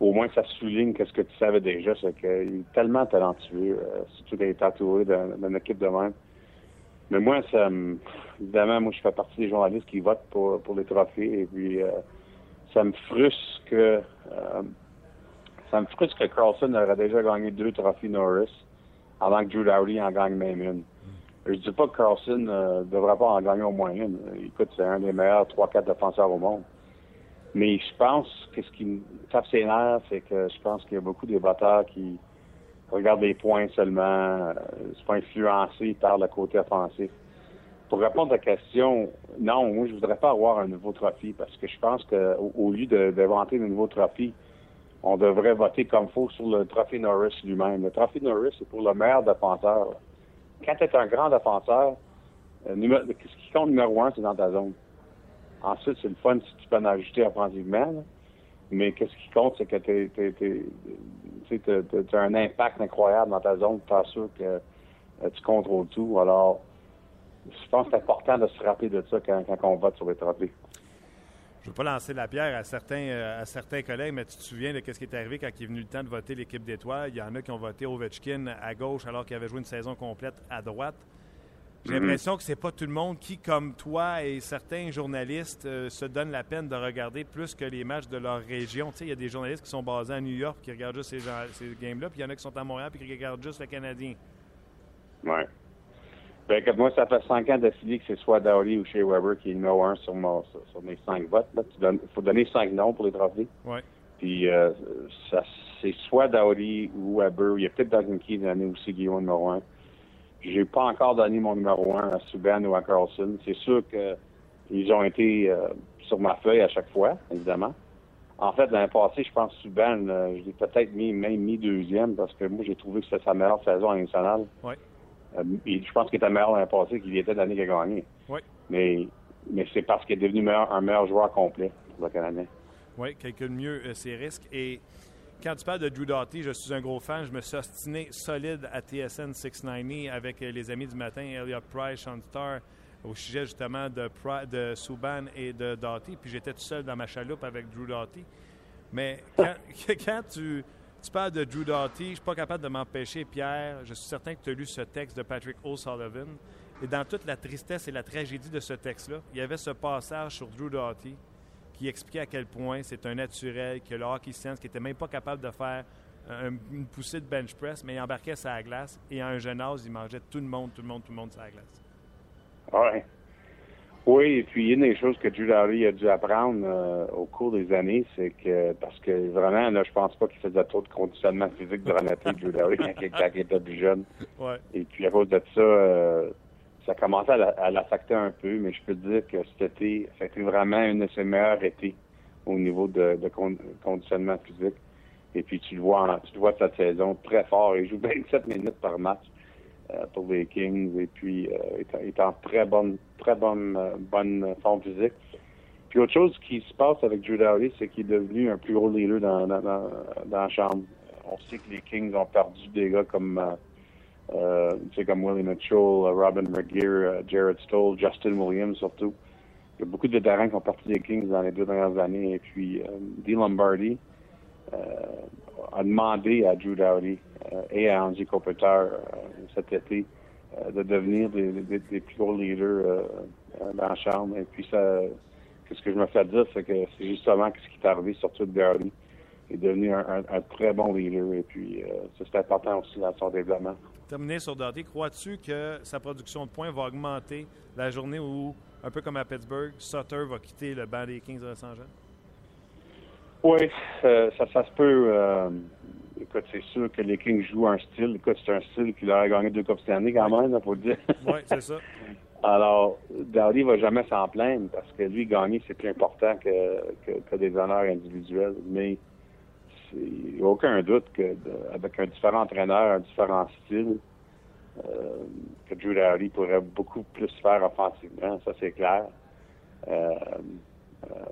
au moins ça souligne que ce que tu savais déjà, c'est qu'il est tellement talentueux, surtout qu'il est tatoué d'une équipe de même. Mais moi, ça évidemment, moi, je fais partie des journalistes qui votent pour, pour les trophées, et puis ça me frustre que ça me frustre que Carlson aurait déjà gagné deux trophées Norris avant que Drew Dowdy en gagne même une. Je dis pas que Carlson ne euh, devrait pas en gagner au moins une. Écoute, c'est un des meilleurs 3-4 défenseurs au monde. Mais je pense que ce qui me tape ses nerfs, c'est que je pense qu'il y a beaucoup de batteurs qui regardent les points seulement, euh, sont influencés par le côté offensif. Pour répondre à la question, non, moi je voudrais pas avoir un nouveau trophée parce que je pense qu'au au lieu d'inventer de, de nouveaux trophées, on devrait voter comme faut sur le trophée Norris lui-même. Le trophée Norris, c'est pour le meilleur défenseur. Quand tu es un grand défenseur, euh, ce qui compte numéro un, c'est dans ta zone. Ensuite, c'est le fun si tu peux en ajouter offensivement. Mais qu'est-ce qui compte, c'est que tu as un impact incroyable dans ta zone. Tu sûr que euh, tu contrôles tout. Alors, je pense que c'est important de se rappeler de ça quand, quand on vote sur les trophées je ne veux pas lancer la pierre à certains, euh, à certains collègues, mais tu te souviens de ce qui est arrivé quand il est venu le temps de voter l'équipe d'étoiles? Il y en a qui ont voté Ovechkin à gauche alors qu'il avait joué une saison complète à droite. J'ai mhm. l'impression que c'est pas tout le monde qui, comme toi et certains journalistes, euh, se donnent la peine de regarder plus que les matchs de leur région. il y a des journalistes qui sont basés à New York qui regardent juste ces, ces games-là, puis il y en a qui sont à Montréal puis qui regardent juste le Canadien. Ouais. Ben, moi, ça fait cinq ans d'affilée que c'est soit Dowdy ou Shea Weber qui est numéro un sur, sur, mes cinq votes. Il faut donner cinq noms pour les trophées. Ouais. Puis euh, c'est soit Dowdy ou Weber. Il y a peut-être Duncan Key donné aussi Guillaume numéro un. J'ai pas encore donné mon numéro un à Subban ou à Carlson. C'est sûr qu'ils ont été euh, sur ma feuille à chaque fois, évidemment. En fait, l'année passée, je pense que Subban, euh, je l'ai peut-être mis, même mis deuxième parce que moi, j'ai trouvé que c'était sa meilleure saison nationale. Ouais. Euh, je pense qu'il était meilleur l'année passée qu'il était l'année qu'il a gagné. Oui. Mais, mais c'est parce qu'il est devenu un meilleur joueur complet pour le Canadien. Oui, calcule mieux euh, ses risques. Et quand tu parles de Drew Doughty, je suis un gros fan. Je me suis ostiné solide à TSN 690 avec euh, les amis du matin, Elliot Price, Sean Starr, au sujet justement de, de Subban et de Doughty. Puis j'étais tout seul dans ma chaloupe avec Drew Doughty. Mais quand, quand tu tu parles de Drew Doughty. Je suis pas capable de m'empêcher, Pierre. Je suis certain que tu as lu ce texte de Patrick O'Sullivan. Et dans toute la tristesse et la tragédie de ce texte-là, il y avait ce passage sur Drew Doughty qui expliquait à quel point c'est un naturel, que le hockey science, qui n'était même pas capable de faire une poussée de bench press, mais il embarquait sa glace et à un jeune âge, il mangeait tout le monde, tout le monde, tout le monde sa glace. Ouais. Oui, et puis une des choses que Drew Doughty a dû apprendre euh, au cours des années, c'est que parce que vraiment, là, je pense pas qu'il faisait trop de conditionnement physique la vie, Drew Doughty, quand, il était plus jeune. Ouais. Et puis à cause de ça, euh, ça commençait à l'affecter un peu, mais je peux te dire que cet été, ça a été vraiment une de ses meilleures étés au niveau de, conditionnement physique. Et puis tu le vois, tu le vois cette saison très fort. Il joue 27 minutes par match. Euh, pour les Kings et puis euh, est, en très bonne très bonne euh, bonne forme physique. Puis autre chose qui se passe avec Drew Dowdy, c'est qu'il est devenu un plus gros leader dans, dans, dans, la chambre. On sait que les Kings ont perdu des gars comme euh, comme Willie Mitchell, Robin McGear, Jared Stoll, Justin Williams surtout. Il y a beaucoup de vétérans qui ont parti des Kings dans les deux dernières années. Et puis, D. Lombardi a demandé à Drew Dowdy euh, et à Andy Kopitar euh, cet été euh, de devenir des, plus gros leaders dans la chambre. Et puis, ça, ce que je me fais dire, c'est que c'est justement ce qui est arrivé, surtout de. Il est devenu un, très bon leader. Et puis, c'est important aussi dans son développement. Terminé sur Doughty, crois-tu que sa production de points va augmenter la journée où, un peu comme à Pittsburgh, Sutter va quitter le banc des Kings de Los Angeles? Oui, ça, ça se peut. Écoute, c'est sûr que les Kings jouent un style. Écoute, c'est un style qui leur a gagné deux Coupes cette année quand même, il faut le dire. oui, c'est ça. Alors, Dowdy va jamais s'en plaindre parce que lui, gagner, c'est plus important que, des honneurs individuels. Mais il n'y a aucun doute qu'avec un différent entraîneur, un différent style, euh, que Drew Dowdy pourrait beaucoup plus faire offensivement, ça c'est clair. Euh, euh,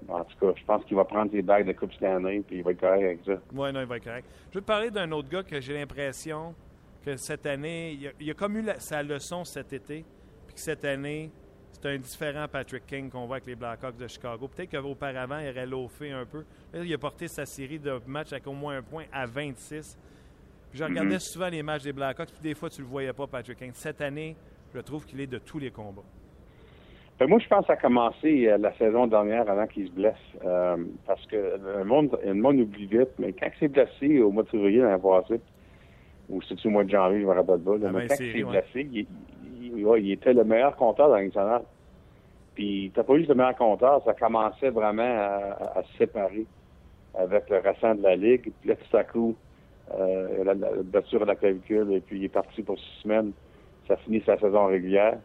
en tout cas, je pense qu'il va prendre ses bagues de Coupe Stanley et il va être correct avec ça. Oui, non, il va être correct. Je veux te parler d'un autre gars que j'ai l'impression que cette année, il a, comme eu sa leçon cet été, puis que cette année, c'est un différent Patrick King qu'on voit avec les Blackhawks de Chicago. Peut-être qu'auparavant, il aurait loafé un peu. il a porté sa série de matchs avec au moins un point à 26. je regardais mm-hmm. souvent les matchs des Blackhawks, puis des fois, tu le voyais pas, Patrick King. Cette année, je trouve qu'il est de tous les combats. Ben, moi, je pense à commencer euh, la saison dernière avant qu'il se blesse. Euh, parce que le monde, le monde oublie vite, mais quand il s'est blessé au mois de février l'année passée, ou c'est-tu au mois de janvier, je me rappelle pas, mais quand il s'est blessé, il, il, était le meilleur compteur dans l'international. Puis, t'as pas eu le meilleur compteur, ça commençait vraiment à, se séparer avec le restant de la Ligue. Puis là, tout à coup, euh, la, la blessure à la clavicule, et puis il est parti pour six semaines. Ça finit sa saison régulière.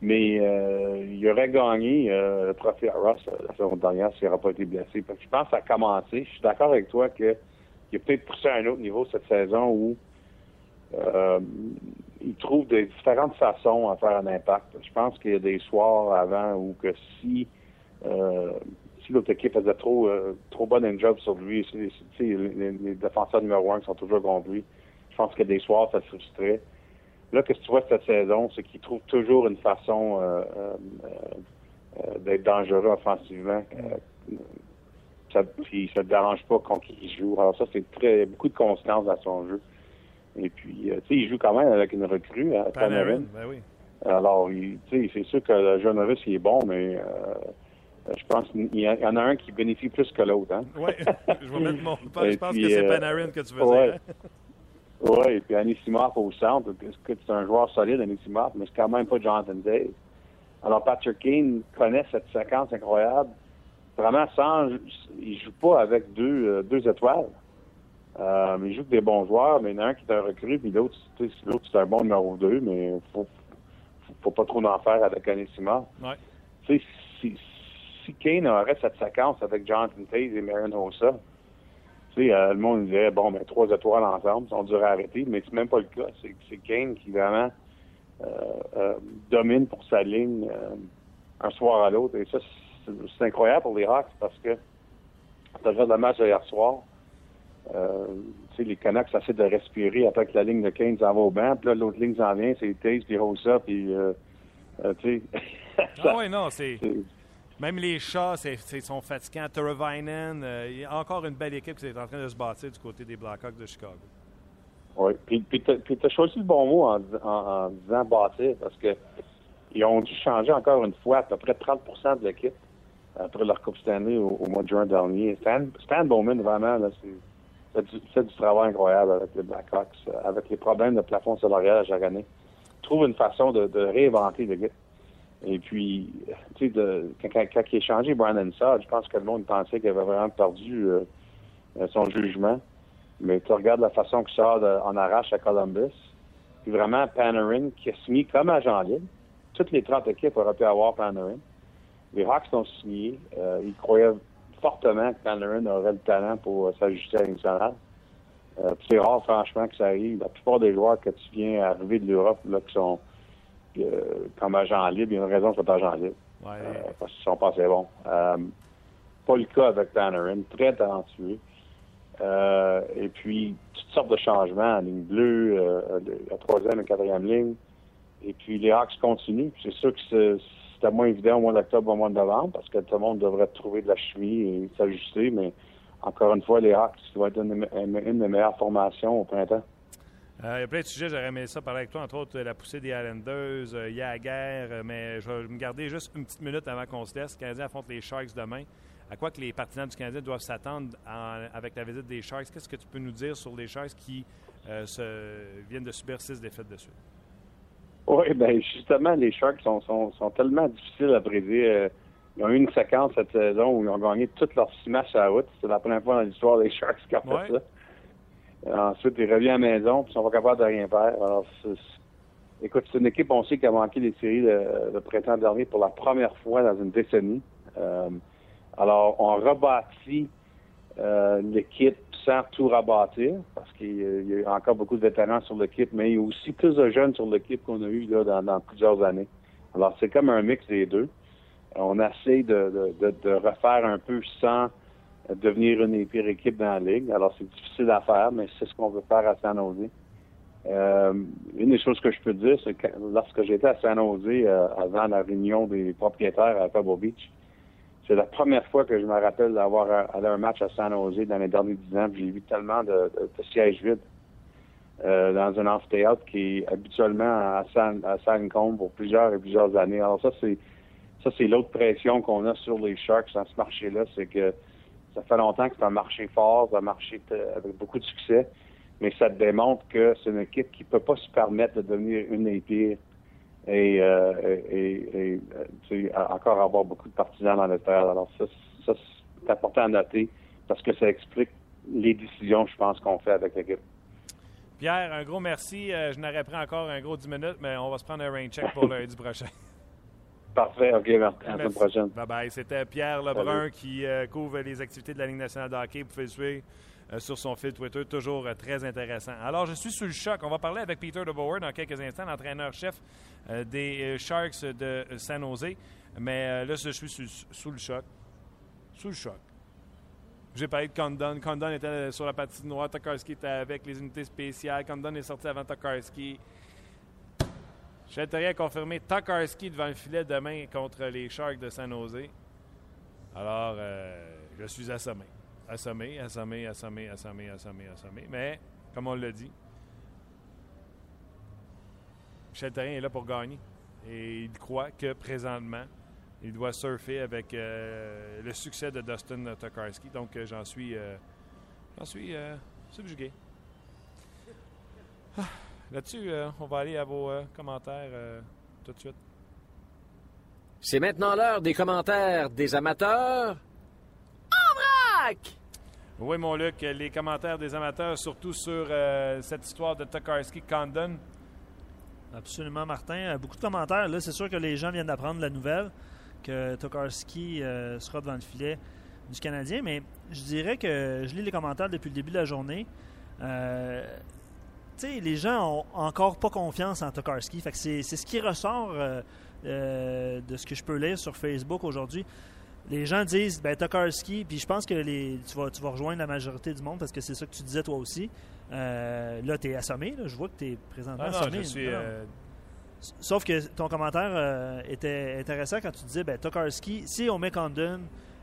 Mais euh, il aurait gagné euh, le trophée à Ross euh, la saison dernière s'il n'aurait pas été blessé. je pense que ça a commencé. Je suis d'accord avec toi qu'il a peut-être poussé à un autre niveau cette saison où il trouve des différentes façons à faire un impact. Je pense qu'il y a des soirs avant où que si si l'autre équipe faisait trop trop bon job sur lui, les, les, défenseurs numéro un qui sont toujours contre lui, je pense que des soirs, ça se frustrait. Là, ce que tu vois cette saison, c'est qu'il trouve toujours une façon euh, euh, euh, d'être dangereux offensivement. ça, puis ça ne dérange pas quand il joue. Alors ça, c'est très beaucoup de constance dans son jeu. Et puis, tu sais, il joue quand même avec une recrue, à hein, Panarin. Ben oui. Alors, tu sais, c'est sûr que le jeune novice, il est bon, mais je pense qu'il y en a un qui bénéficie plus que l'autre. Hein? Oui, je vais mettre mon... Je pense que c'est Panarin que tu veux dire. Oui, et puis Anisimov au centre, c'est un joueur solide, Anisimov, mais c'est quand même pas Jonathan Dave. Alors, Patrick Kane connaît cette séquence incroyable. Vraiment, sans, il joue pas avec deux, euh, deux étoiles. Euh, il joue avec des bons joueurs, mais il y en a un qui est un recrue, puis l'autre, c'est un bon numéro 2, mais il faut, faut, pas trop en faire avec Anisimov. Ouais. Si, si Kane aurait cette séquence avec Jonathan Taze et Marion Euh, le monde disait, bon, ben, trois étoiles ensemble, on dirait arrêter, mais c'est même pas le cas. C'est Kane qui vraiment euh, euh, domine pour sa ligne un soir à l'autre. Et ça, c'est incroyable pour les Hawks parce que tu regardes le match hier soir, les Canucks essaient de respirer après que la ligne de Kane s'en va au banc, puis là, l'autre ligne s'en vient, c'est Taze, puis Rosa, puis, tu sais... ah oui, non, c'est... Même les chats, ils sont fatigants. Turavinen, euh, il y a encore une belle équipe qui est en train de se bâtir du côté des Blackhawks de Chicago. Oui, puis, puis tu as choisi le bon mot en, disant bâtir parce que ils ont dû changer encore une fois à peu près 30% de l'équipe après leur Coupe Stanley au, au, mois de juin dernier. Stan, Bowman, vraiment, là, c'est du, travail incroyable avec les Blackhawks, avec les problèmes de plafond salarial à chaque année. Trouve une façon de, de réinventer l'équipe. Et puis, tu sais, quand, quand, il a changé Brandon Saad, je pense que le monde pensait qu'il avait vraiment perdu euh, euh, son jugement. Mais tu regardes la façon que Saad en arrache à Columbus. Puis vraiment, Panarin, qui a signé comme agent libre. Toutes les 30 équipes auraient pu avoir Panarin. Les Hawks ont signé. Euh, ils croyaient fortement que Panarin aurait le talent pour s'ajuster à une Euh, c'est rare, franchement, que ça arrive. La plupart des joueurs que tu viens arriver de l'Europe, là, qui sont comme agent libre, il y a une raison pour être agent libre. Ouais. Euh, parce qu'ils sont pas assez bons. Euh, pas le cas avec Tannerin, très talentueux. Euh, et puis, toutes sortes de changements en ligne bleue, la troisième et quatrième ligne. Et puis, les Hawks continuent. C'est sûr que c'était moins évident au mois d'octobre, au mois de novembre, parce que tout le monde devrait trouver de la chimie et s'ajuster. Mais encore une fois, les Hawks, vont être une, une des meilleures formations au printemps. Euh, il y a plein de sujets, j'aurais aimé ça parler avec toi, entre autres la poussée des Islanders, euh, Yaguerre, euh, mais je vais me garder juste une petite minute avant qu'on se laisse. Le Canadien affronte les Sharks demain. À quoi que les partisans du Canadien doivent s'attendre avec la visite des Sharks? Qu'est-ce que tu peux nous dire sur les Sharks qui viennent de subir six défaites de suite? Oui, bien justement, les Sharks sont, tellement difficiles à prédire. Ils ont eu une séquence cette saison où ils ont gagné toutes leurs six matchs à la route. C'est la première fois dans l'histoire des Sharks qui ont fait ça. Ensuite, ils reviennent à la maison, puis ils sont pas capables de rien faire. Alors, écoute, c'est une équipe, on sait, qui a manqué les séries le, printemps dernier pour la première fois dans une décennie. alors, on rebâtit l'équipe sans tout rebâtir, parce qu'il y a encore beaucoup de vétérans sur l'équipe, mais il y a aussi plus de jeunes sur l'équipe qu'on a eu là, dans, plusieurs années. Alors, c'est comme un mix des deux. On essaie de, de, refaire un peu sans devenir une des pires équipes dans la ligue. Alors, c'est difficile à faire, mais c'est ce qu'on veut faire à San Jose. Euh, une des choses que je peux dire, c'est que lorsque j'étais à San Jose, euh, avant la réunion des propriétaires à Pebble Beach, c'est la première fois que je me rappelle d'avoir allé à un match à San Jose dans les derniers dix ans. J'ai vu tellement de, sièges vides euh, dans un amphithéâtre qui est habituellement à San, à San pour plusieurs et plusieurs années. Alors ça, c'est ça, c'est l'autre pression qu'on a sur les Sharks dans ce marché-là, c'est que ça fait longtemps que c'est un marché fort, un marché avec beaucoup de succès, mais ça démontre que c'est une équipe qui ne peut pas se permettre de devenir une des pires et, euh, et, et encore avoir beaucoup de partisans dans le terre. Alors ça, ça c'est important à noter parce que ça explique les décisions, je pense, qu'on fait avec l'équipe. Pierre, un gros merci. Euh, je n'aurais pris encore un gros 10 minutes, mais on va se prendre un rain check pour lundi prochain. Parfait. OK, merci. À la prochaine. Bye-bye. C'était Pierre Lebrun qui euh, couvre les activités de la Ligue nationale de hockey. Vous pouvez le suivre euh, sur son fil Twitter. Toujours euh, très intéressant. Alors, je suis sous le choc. On va parler avec Peter DeBoer dans quelques instants, l'entraîneur-chef des Sharks de San Jose. Mais là, je suis sous, le choc. Sous le choc. J'ai parlé de Condon. Condon était sur la partie noire. Tokarski était avec les unités spéciales. Condon est sorti avant Tokarski. Châteauroux a confirmé Tokarski devant le filet demain contre les Sharks de San Jose. Alors, euh, je suis assommé. Assommé, assommé, assommé, assommé, assommé, assommé. Mais, comme on l'a dit, Michel est là pour gagner. Et il croit que présentement, il doit surfer avec euh, le succès de Dustin Tokarski. Donc, euh, j'en suis, j'en suis subjugué. Ah. Là-dessus, euh, on va aller à vos euh, commentaires euh, tout de suite. C'est maintenant l'heure des commentaires des amateurs. En vrac! Oui, mon Luc, les commentaires des amateurs, surtout sur cette histoire de Tokarski Condon. Absolument, Martin. Beaucoup de commentaires. Là, c'est sûr que les gens viennent d'apprendre la nouvelle que Tokarski sera devant le filet du Canadien, mais je dirais que je lis les commentaires depuis le début de la journée les gens ont encore pas confiance en Tokarski. c'est, ce qui ressort euh, euh, de ce que je peux lire sur Facebook aujourd'hui. Les gens disent, ben Tokarski, puis je pense que les, tu, vas, tu vas rejoindre la majorité du monde parce que c'est ça que tu disais toi aussi. Euh, là, tu es assommé. Je vois que tu es présentement ah assommé. Sauf que ton commentaire était intéressant quand tu disais, ben Tokarski, si on met Condon,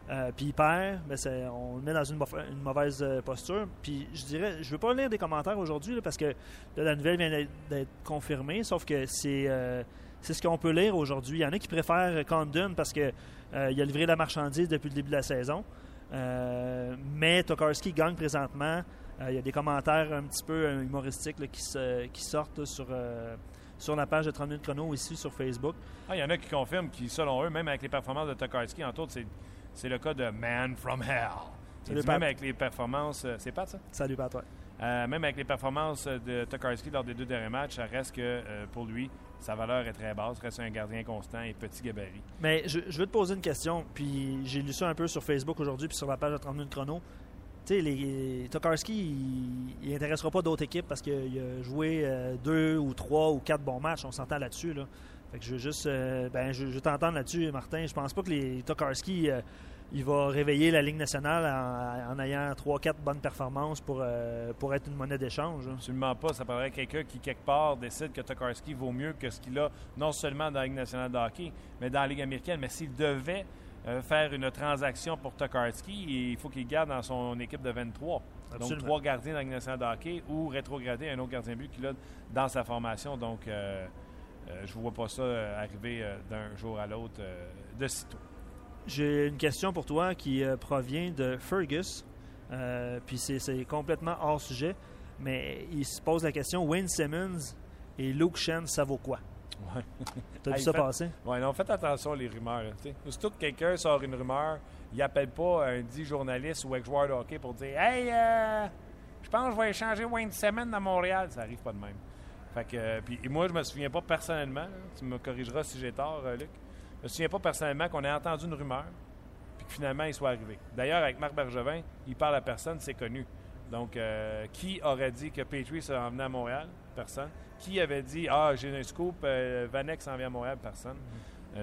euh, puis il perd, ben on le met dans une, mauvaise euh, posture. Puis je dirais, je veux pas lire des commentaires aujourd'hui parce que la nouvelle vient d'être confirmée, sauf que c'est euh, c'est ce qu'on peut lire aujourd'hui. Il y en a qui préfèrent Condon parce qu'il a livré la marchandise depuis le début de la saison. mais Tokarski gagne présentement. il y a des commentaires un petit peu humoristiques qui, qui, sortent sur, sur la page de 30 minutes chrono ici sur Facebook. Ah, il y en a qui confirment qui, selon eux, même avec les performances de Tokarski, entre autres, c'est c'est le cas de Man from Hell. même avec les performances. Euh, c'est pas ça? Salut, Pat, euh, même avec les performances de Tokarski lors des deux derniers matchs, ça reste que euh, pour lui, sa valeur est très basse. Reste un gardien constant et petit gabarit. Mais je, veux te poser une question. Puis j'ai lu ça un peu sur Facebook aujourd'hui puis sur la page de 30 minutes chrono. Tu sais, les, Tokarski, il n'intéressera pas d'autres équipes parce qu'il a joué deux ou trois ou quatre bons matchs. On s'entend là-dessus. Là. Fait que je veux juste. ben, je, je t'entendre là-dessus, Martin. Je pense pas que les Tokarski il va réveiller la Ligue nationale en, ayant 3-4 bonnes performances pour, euh, pour être une monnaie d'échange. Absolument pas. Ça paraît quelqu'un qui, quelque part, décide que Tokarski vaut mieux que ce qu'il a, non seulement dans la Ligue nationale de hockey, mais dans la Ligue américaine. Mais s'il devait euh, faire une transaction pour Tokarski, il faut qu'il garde dans son équipe de 23. Donc, trois gardiens dans la Ligue nationale de hockey ou rétrograder un autre gardien but qu'il a dans sa formation. Donc, euh, je ne vois pas ça arriver d'un jour à l'autre de sitôt. J'ai une question pour toi qui euh, provient de Fergus. Euh, puis c'est complètement hors sujet. Mais il se pose la question Wayne Simmons et Luke Shen, ça vaut quoi? Ouais. T'as vu ça passer? Oui, non, faites attention aux rumeurs. Surtout que quelqu'un sort une rumeur, il appelle pas un dit journaliste ou ex-joueur de hockey pour dire Hey, euh, je pense que je vais échanger Wayne Simmons à Montréal. Ça arrive pas de même. Fait que, puis, et moi, je me souviens pas personnellement, tu me corrigeras si j'ai tort, Luc, je me souviens pas personnellement qu'on ait entendu une rumeur, puis que finalement, il soit arrivé. D'ailleurs, avec Marc Bergevin, il parle à personne, c'est connu. Donc, qui aurait dit que Petrie s'en venait à Montréal? Personne. Qui avait dit Ah, j'ai un scoop, Vanek s'en vient à Montréal? Personne.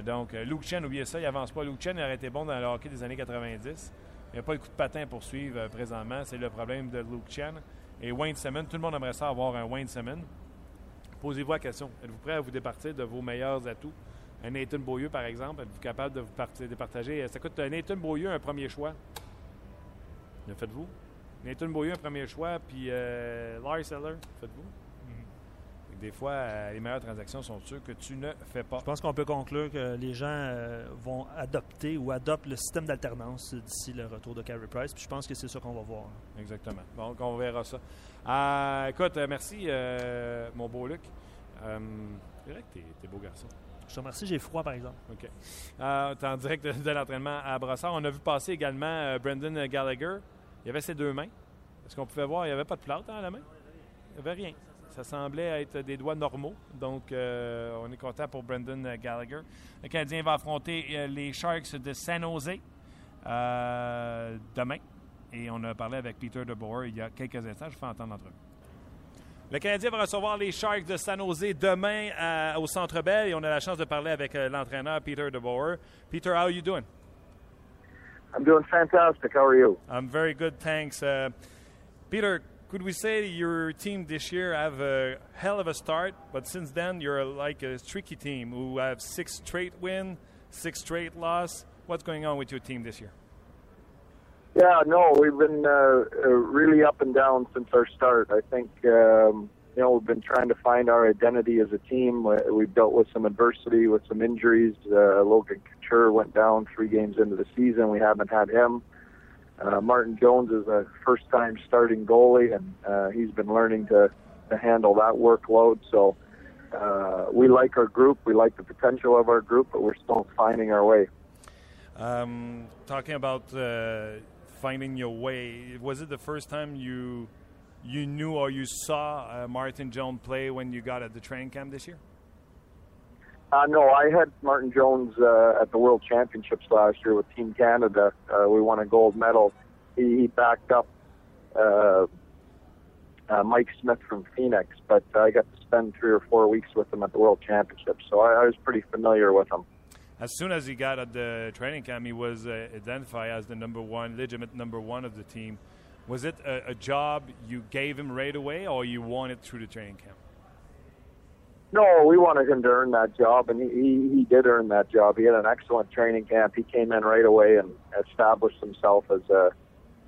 Donc, Luke Chen, oubliez ça, il avance pas. Luke Chen aurait été bon dans le hockey des années 90. Il n'y a pas le coup de patin pour suivre euh, présentement. C'est le problème de Luke Chen. Et Wayne Simmons, tout le monde aimerait ça avoir un Wayne Simmons. Posez-vous la question. Êtes-vous prêt à vous départir de vos meilleurs atouts? Un Nathan Beaulieu, par exemple, êtes-vous capable de vous départager? Ça coûte un Nathan Beaulieu un premier choix? Le faites-vous? Nathan Beaulieu un premier choix, puis euh, Lars Seller, faites-vous? Des fois, euh, les meilleures transactions sont ceux que tu ne fais pas. Je pense qu'on peut conclure que les gens euh, vont adopter ou adoptent le système d'alternance d'ici le retour de Carey Price. Puis je pense que c'est ça qu'on va voir. Exactement. Donc, on verra ça. Euh, écoute, merci, mon beau Luc. c'est vrai que t'es, beau garçon. Je te remercie, j'ai froid par exemple. OK. Euh, es en direct de, l'entraînement à Brossard. On a vu passer également Brendan Gallagher. Il y avait ses deux mains. Est-ce qu'on pouvait voir, il n'y avait pas de plâtre dans la main? Il n'y avait rien. Ça semblait être des doigts normaux. Donc, euh, on est content pour Brendan Gallagher. Le Canadien va affronter euh, les Sharks de San Jose euh, demain. Et on a parlé avec Peter DeBoer il y a quelques instants. Je fais entendre entre eux. Le Canadien va recevoir les Sharks de San Jose demain au Centre Bell et on a la chance de parler avec l'entraîneur Peter DeBoer. Peter, how are you doing? I'm doing fantastic. How are you? I'm very good, thanks. Uh, Peter, could we say your team this year have a hell of a start, but since then you're like a tricky team who have six straight win, six straight loss. What's going on with your team this year? Yeah, no, we've been uh, uh, really up and down since our start. I think um, you know we've been trying to find our identity as a team. We've dealt with some adversity, with some injuries. Uh, Logan Couture went down three games into the season. We haven't had him. Uh, Martin Jones is a first time starting goalie, and uh, he's been learning to, to handle that workload. So uh, we like our group, we like the potential of our group, but we're still finding our way. Um, talking about uh, finding your way, was it the first time you you knew or you saw uh, Martin Jones play when you got at the training camp this year? Uh, no, I had Martin Jones uh, at the World Championships last year with Team Canada. Uh, we won a gold medal. He, he backed up uh, uh, Mike Smith from Phoenix, but I got to spend three or four weeks with him at the World Championships, so I, I was pretty familiar with him. As soon as he got at the training camp, he was uh, identified as the number one, legitimate number one of the team. Was it a, a job you gave him right away, or you won it through the training camp? No, we wanted him to earn that job, and he, he, he did earn that job. He had an excellent training camp. He came in right away and established himself as a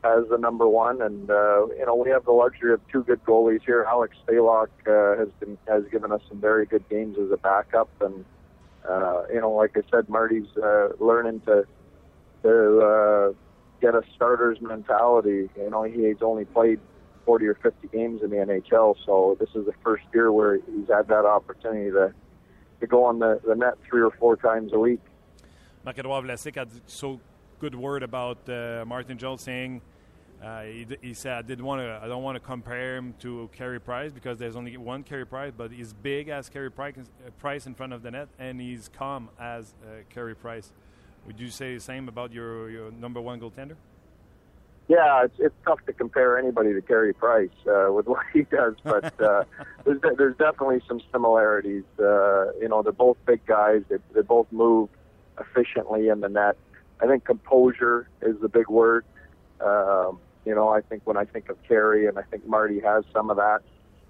as the number one. And uh, you know, we have the luxury of two good goalies here. Alex Stalock uh, has been has given us some very good games as a backup, and uh, you know, like I said, Marty's uh, learning to to uh, get a starter's mentality. You know, he's only played 40 or 50 games in the NHL. So this is the first year where he's had that opportunity to to go on the, the net three or four times a week. Marc-Edouard Vlasic had so good word about uh, Martin Jones saying uh, he, he, said I did want to I don't want to compare him to Carey Price because there's only one Carey Price, but he's big as Carey Price, uh, Price in front of the net and he's calm as uh, Carey Price. Would you say the same about your, your number one goaltender? Yeah, it's it's tough to compare anybody to Carey Price uh, with what he does, but uh, there's there's definitely some similarities. Uh, you know, they're both big guys. They they both move efficiently in the net. I think composure is the big word. Um, you know, I think when I think of Carey, and I think Marty has some of that.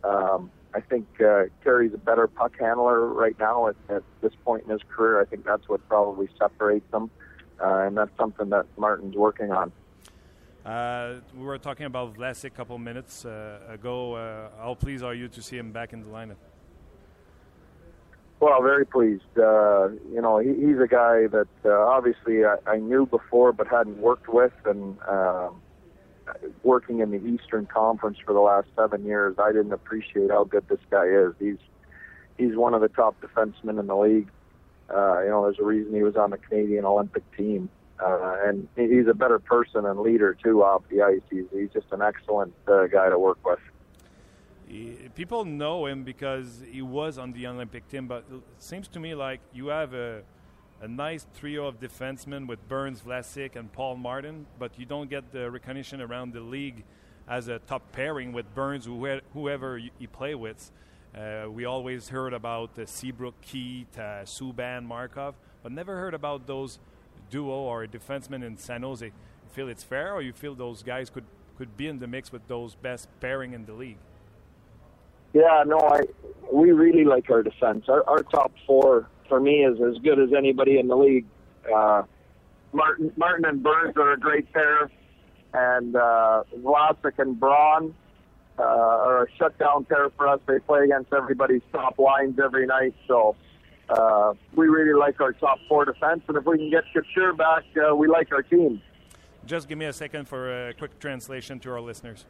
Um, I think uh, Carey's a better puck handler right now at, at this point in his career. I think that's what probably separates them, uh, and that's something that Martin's working on. Uh, we were talking about Vlasic a couple minutes uh, ago. Uh, how pleased are you to see him back in the lineup? Well, very pleased. Uh, you know, he, he's a guy that uh, obviously I, I knew before but hadn't worked with, and uh, working in the Eastern Conference for the last seven years, I didn't appreciate how good this guy is. He's he's one of the top defensemen in the league. You know, there's a reason he was on the Canadian Olympic team. Uh, and he's a better person and leader too off the ice. He's, he's just an excellent uh, guy to work with. he, people know him because he was on the Olympic team, but it seems to me like you have a, a nice trio of defensemen with Burns, Vlasic, and Paul Martin, but you don't get the recognition around the league as a top pairing with Burns, whoever you play with. Uh, we always heard about uh, Seabrook, Keith, uh, Subban, Markov, but never heard about those duo or defensemen in San Jose. You feel it's fair, or you feel those guys could, could be in the mix with those best pairing in the league? Yeah, no, I we really like our defense. Our, our top four for me is as good as anybody in the league. Uh, Martin, Martin and Burns are a great pair, and uh, Vlasic and Braun uh, are a shutdown pair for us. They play against everybody's top lines every night, so uh, we really like our top four defense. And if we can get Couture back, uh, we like our team. Just give me a second for a quick translation to our listeners.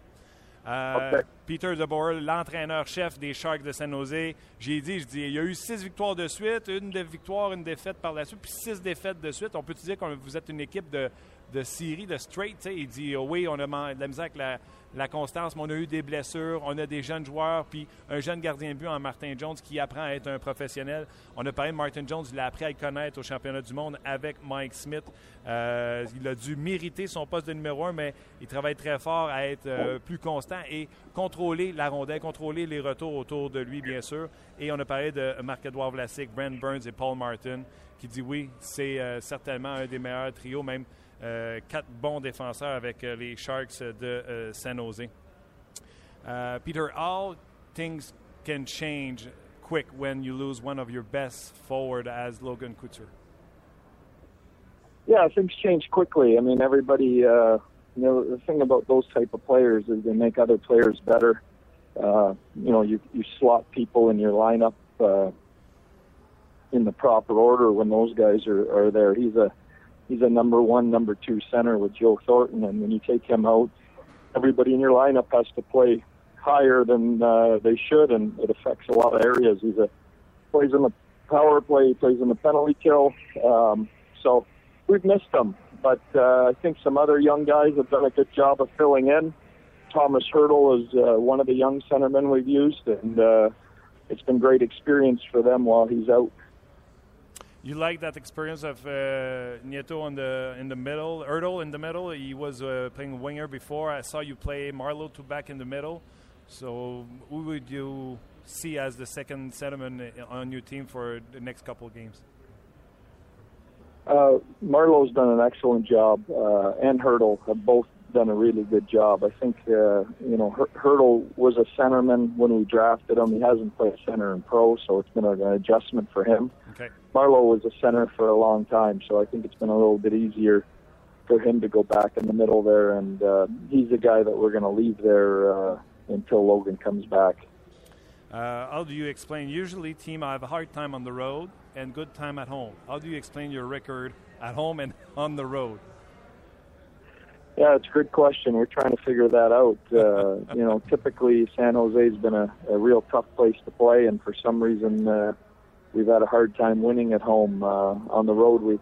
Euh, Peter DeBoer, l'entraîneur-chef des Sharks de San Jose. J'ai dit, je dis, il y a eu six victoires de suite, une victoire, une défaite par la suite, puis six défaites de suite. On peut dire que vous êtes une équipe de, de série, de straight. Il dit, oh oui, on a de la misère avec la, la constance, mais on a eu des blessures, on a des jeunes joueurs, puis un jeune gardien de but en Martin Jones qui apprend à être un professionnel. On a parlé de Martin Jones, il a appris à le connaître au championnat du monde avec Mike Smith. Euh, il a dû mériter son poste de numéro un, mais il travaille très fort à être euh, plus constant et contrôler la rondelle, contrôler les retours autour de lui, bien sûr. Et on a parlé de Marc-Edouard Vlasic, Brent Burns et Paul Martin, qui dit oui, c'est euh, certainement un des meilleurs trios, même quatre bons défenseurs avec euh, les Sharks de euh, San Jose. Peter, all things can change quick when you lose one of your best forward as Logan Couture. Yeah, things change quickly. I mean, everybody. Uh, you know, the thing about those type of players is they make other players better. Uh, you know, you you slot people in your lineup uh, in the proper order when those guys are are there. He's a he's a number one, number two center with Joe Thornton, and when you take him out, everybody in your lineup has to play higher than uh, they should, and it affects a lot of areas. He's a plays in the power play, plays in the penalty kill. Um, so we've missed him, but uh, I think some other young guys have done a good job of filling in. Thomas Hurdle is uh, one of the young centermen we've used, and uh, it's been great experience for them while he's out. You like that experience of uh, Nieto in the in the middle, Ertl in the middle. He was uh, playing winger before. I saw you play Marlowe to back in the middle. So who would you see as the second centerman on your team for the next couple of games? Uh, Marlowe's done an excellent job, uh, and Hurdle have both done a really good job. I think uh, you know Hurdle was a centerman when we drafted him. He hasn't played center in pro, so it's been an adjustment for him. Okay. Marlowe was a center for a long time, so I think it's been a little bit easier for him to go back in the middle there. And uh, he's the guy that we're going to leave there uh, until Logan comes back. Uh, how do you explain? Usually, team I have a hard time on the road and good time at home. How do you explain your record at home and on the road? Yeah, it's a good question. We're trying to figure that out. Uh, you know, typically San Jose's been a, a real tough place to play, and for some reason, uh, we've had a hard time winning at home. Uh, on the road, we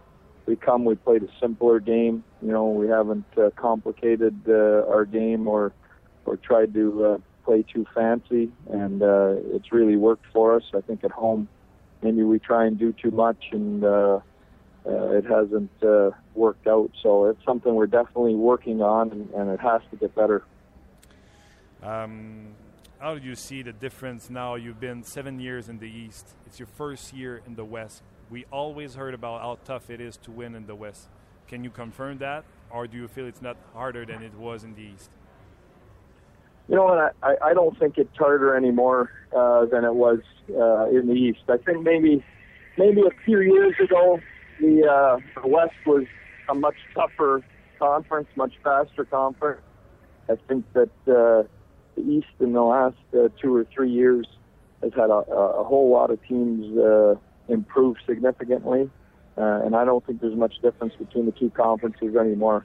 we come, we played a simpler game. You know, we haven't uh, complicated uh, our game or or tried to uh, play too fancy, and uh, it's really worked for us. I think at home, maybe we try and do too much, and uh, uh, it hasn't uh, worked out. So it's something we're definitely working on, and, and it has to get better. Um, how do you see the difference now? You've been seven years in the East. It's your first year in the West. We always heard about how tough it is to win in the West. Can you confirm that, or do you feel it's not harder than it was in the East? You know what? I, I don't think it's harder anymore uh, than it was uh, in the East. I think maybe maybe a few years ago the, uh, West was a much tougher conference, much faster conference. I think that uh, the East in the last uh, two or three years has had a, a whole lot of teams uh, improve significantly, uh, and I don't think there's much difference between the two conferences anymore.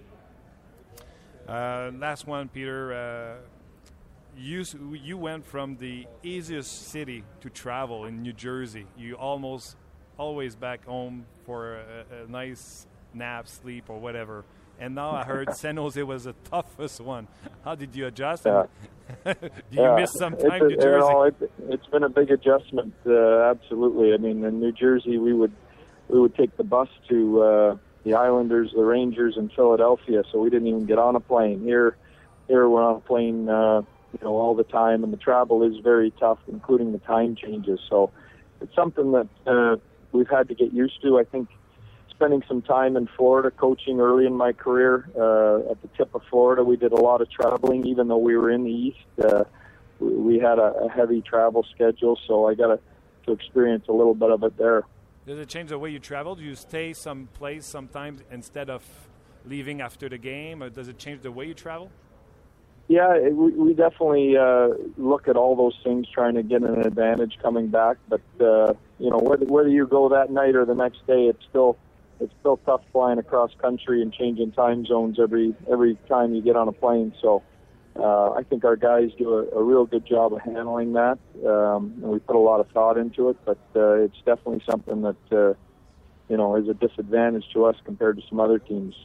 Uh, last one, Peter. Uh, you you went from the easiest city to travel in New Jersey. You almost always back home for a, a nice nap, sleep, or whatever. and now I heard San Jose was the toughest one. How did you adjust? Yeah. Did you yeah. miss some time, it's New Jersey? You know, it, it's been a big adjustment. Uh, absolutely. I mean, in New Jersey, we would we would take the bus to uh, the Islanders, the Rangers, and Philadelphia, so we didn't even get on a plane. Here, here we're on a plane, uh, you know, all the time, and the travel is very tough, including the time changes. So it's something that uh, we've had to get used to. I think spending some time in Florida coaching early in my career uh, at the tip of Florida. We did a lot of traveling, even though we were in the East. Uh, we, had a, a heavy travel schedule, so I got to, to experience a little bit of it there. Does it change the way you travel? Do you stay someplace sometimes instead of leaving after the game, or does it change the way you travel? Yeah, we, we definitely uh, look at all those things, trying to get an advantage coming back. But uh, you know, whether whether you go that night or the next day, it's still it's still tough flying across country and changing time zones every every time you get on a plane. So uh, I think our guys do a, a real good job of handling that, um, and we put a lot of thought into it. But uh, it's definitely something that uh, you know is a disadvantage to us compared to some other teams.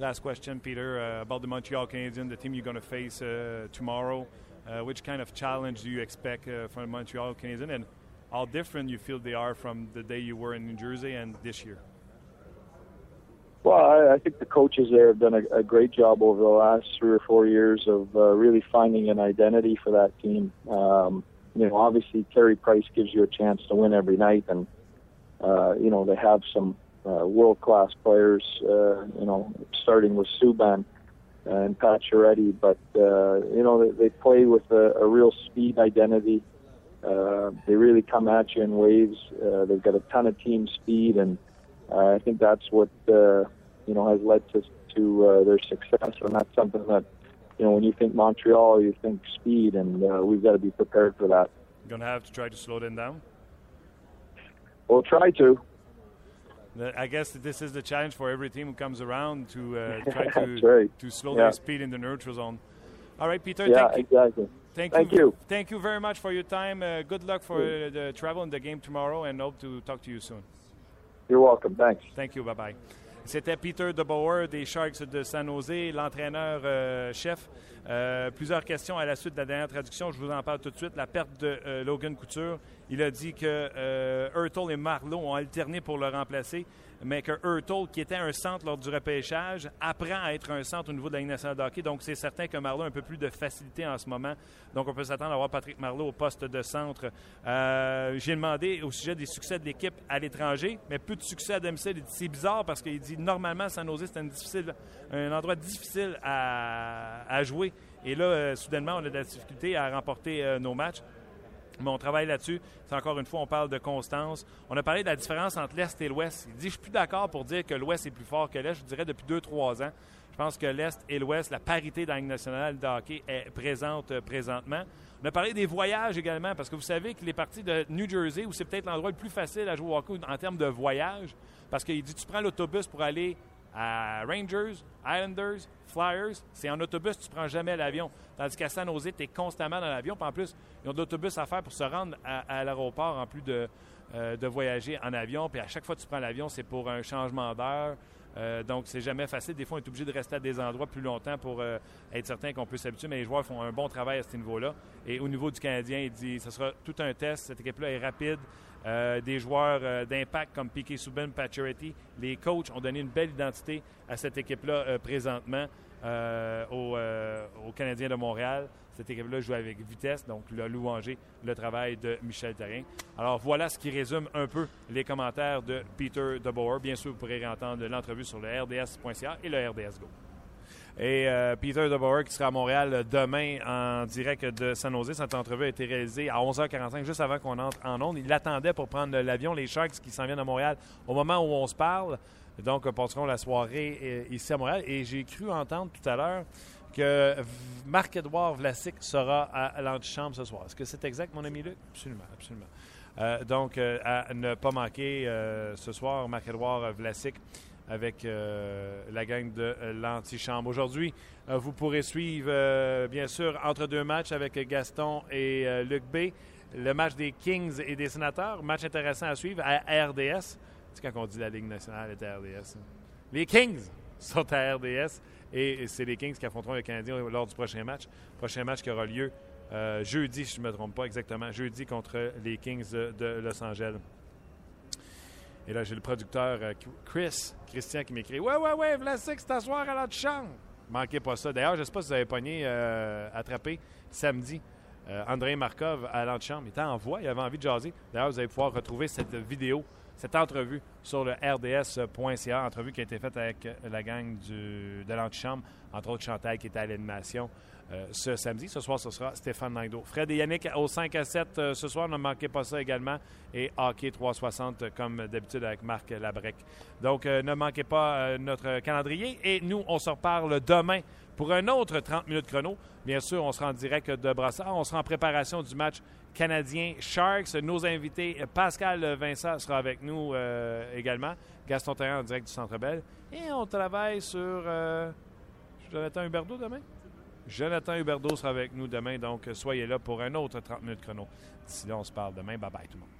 Last question, Peter, uh, about the Montreal Canadiens, the team you're going to face uh, tomorrow. Uh, which kind of challenge do you expect uh, from the Montreal Canadiens, and how different you feel they are from the day you were in New Jersey and this year? Well, I, I think the coaches there have done a, a great job over the last three or four years of uh, really finding an identity for that team. Um, you know, obviously Carey Price gives you a chance to win every night, and uh, you know they have some uh, world-class players. Uh, you know, starting with Subban and Pacioretty, but uh, you know they, they play with a, a real speed identity. Uh, they really come at you in waves. Uh, they've got a ton of team speed and uh, I think that's what uh, you know has led to to uh, their success, and that's something that you know when you think Montreal, you think speed, and uh, we've got to be prepared for that. You're gonna have to try to slow them down. We'll try to. I guess this is the challenge for every team who comes around to uh, try to right. to slow yeah. their speed in the neutral zone. All right, Peter. Yeah, thank exactly. You. Thank, thank you, you. Thank you very much for your time. Uh, good luck for uh, the travel and the game tomorrow, and hope to talk to you soon. You're welcome. Thanks. Thank you. Bye bye. C'était Peter DeBauer des Sharks de San Jose, l'entraîneur-chef. Euh, plusieurs questions à la suite de la dernière traduction. Je vous en parle tout de suite. La perte de euh, Logan Couture. Il a dit que euh, Hurtle et Marlowe ont alterné pour le remplacer, mais que Hurtle, qui était un centre lors du repêchage, apprend à être un centre au niveau de la Ligue de. Donc, c'est certain que Marlowe a un peu plus de facilité en ce moment. Donc, on peut s'attendre à voir Patrick Marlowe au poste de centre. Euh, J'ai demandé au sujet des succès de l'équipe à l'étranger, mais plus de succès à domicile. C'est bizarre parce qu'il dit normalement, San Jose, c'est un, endroit difficile à, à jouer. Et là, euh, soudainement, on a de la difficulté à remporter euh, nos matchs. Mais on travaille là-dessus. C'est encore une fois, on parle de constance. On a parlé de la différence entre l'Est et l'Ouest. Il dit, je suis plus d'accord pour dire que l'Ouest est plus fort que l'Est. Je dirais depuis deux, trois ans. Je pense que l'Est et l'Ouest, la parité dans la Ligue nationale de est présente euh, présentement. On a parlé des voyages également, parce que vous savez que les parties de New Jersey, où c'est peut-être l'endroit le plus facile à jouer au hockey en termes de voyage, parce qu'il dit, tu prends l'autobus pour aller à Rangers, Islanders, Flyers, c'est en autobus, tu prends jamais l'avion. Tandis qu'à San Jose, tu es constamment dans l'avion. Puis en plus, ils ont de l'autobus à faire pour se rendre à, à l'aéroport en plus de, euh, de, voyager en avion. Puis à chaque fois que tu prends l'avion, c'est pour un changement d'heure. Euh, donc, c'est jamais facile. Des fois, on est obligé de rester à des endroits plus longtemps pour euh, être certain qu'on peut s'habituer. Mais les joueurs font un bon travail à ce niveau-là. Et au niveau du Canadien, il dit ce sera tout un test. Cette équipe-là est rapide. Euh, des joueurs d'impact comme Piquet Subban, Pacioretty. Les coachs ont donné une belle identité à cette équipe-là présentement aux, aux, Canadiens de Montréal. Cette équipe-là joue avec vitesse, donc le louanger le travail de Michel Therrien. Alors voilà ce qui résume un peu les commentaires de Peter DeBoer. Bien sûr, vous pourrez entendre l'entrevue sur le RDS.ca et le RDS Go. Et euh, Peter DeBoer qui sera à Montréal demain en direct de San Jose. Cette entrevue a été réalisée à 11h45, juste avant qu'on entre en onde. Il attendait pour prendre l'avion, les Sharks qui s'en viennent à Montréal au moment où on se parle. Donc, passeront la soirée ici à Montréal. Et j'ai cru entendre tout à l'heure que Marc-Edouard Vlasic sera à l'antichambre ce soir. Est-ce que c'est exact, mon ami Luc? Absolument, absolument. Euh, donc, euh, à ne pas manquer euh, ce soir, Marc-Edouard Vlasic avec la gang de l'antichambre. Aujourd'hui, vous pourrez suivre, bien sûr, entre deux matchs avec Gaston et Luc B, le match des Kings et des Sénateurs. Match intéressant à suivre à RDS. C'est quand on dit la Ligue nationale est à RDS. Hein? Les Kings sont à RDS. Et c'est les Kings qui affronteront les Canadiens lors du prochain match. Prochain match qui aura lieu euh, jeudi, si je ne me trompe pas exactement, jeudi contre les Kings de Los Angeles. Et là, j'ai le producteur euh, Chris, Christian, qui m'écrit Ouais, ouais, ouais, Vlasic, c'est t'asseoir à l'antichambre. Manquez pas ça. D'ailleurs, je ne sais pas si vous avez pogné, euh, attrapé samedi. André Markov à l'antichambre. Il était en voix, il avait envie de jaser. D'ailleurs, vous allez pouvoir retrouver cette vidéo, cette entrevue sur le rds.ca, entrevue qui a été faite avec la gang de l'antichambre, entre autres Chantal qui était à l'animation. Euh, ce samedi. Ce soir, ce sera Stéphane Langdo. Fred et Yannick au 5 à 7 euh, ce soir. Ne manquez pas ça également. Et Hockey 360 euh, comme d'habitude avec Marc Labrec. Donc, ne manquez pas notre calendrier. Et nous, on se reparle demain pour un autre 30 minutes chrono. Bien sûr, on sera en direct de Brassard. On sera en préparation du match canadien Sharks. Nos invités, Pascal Vincent sera avec nous également. Gaston Terrain en direct du Centre Bell. Et on travaille sur Jonathan Huberdeau demain? Jonathan Huberdeau sera avec nous demain, donc soyez là pour un autre 30 minutes chrono. D'ici là, on se parle demain. Bye bye tout le monde.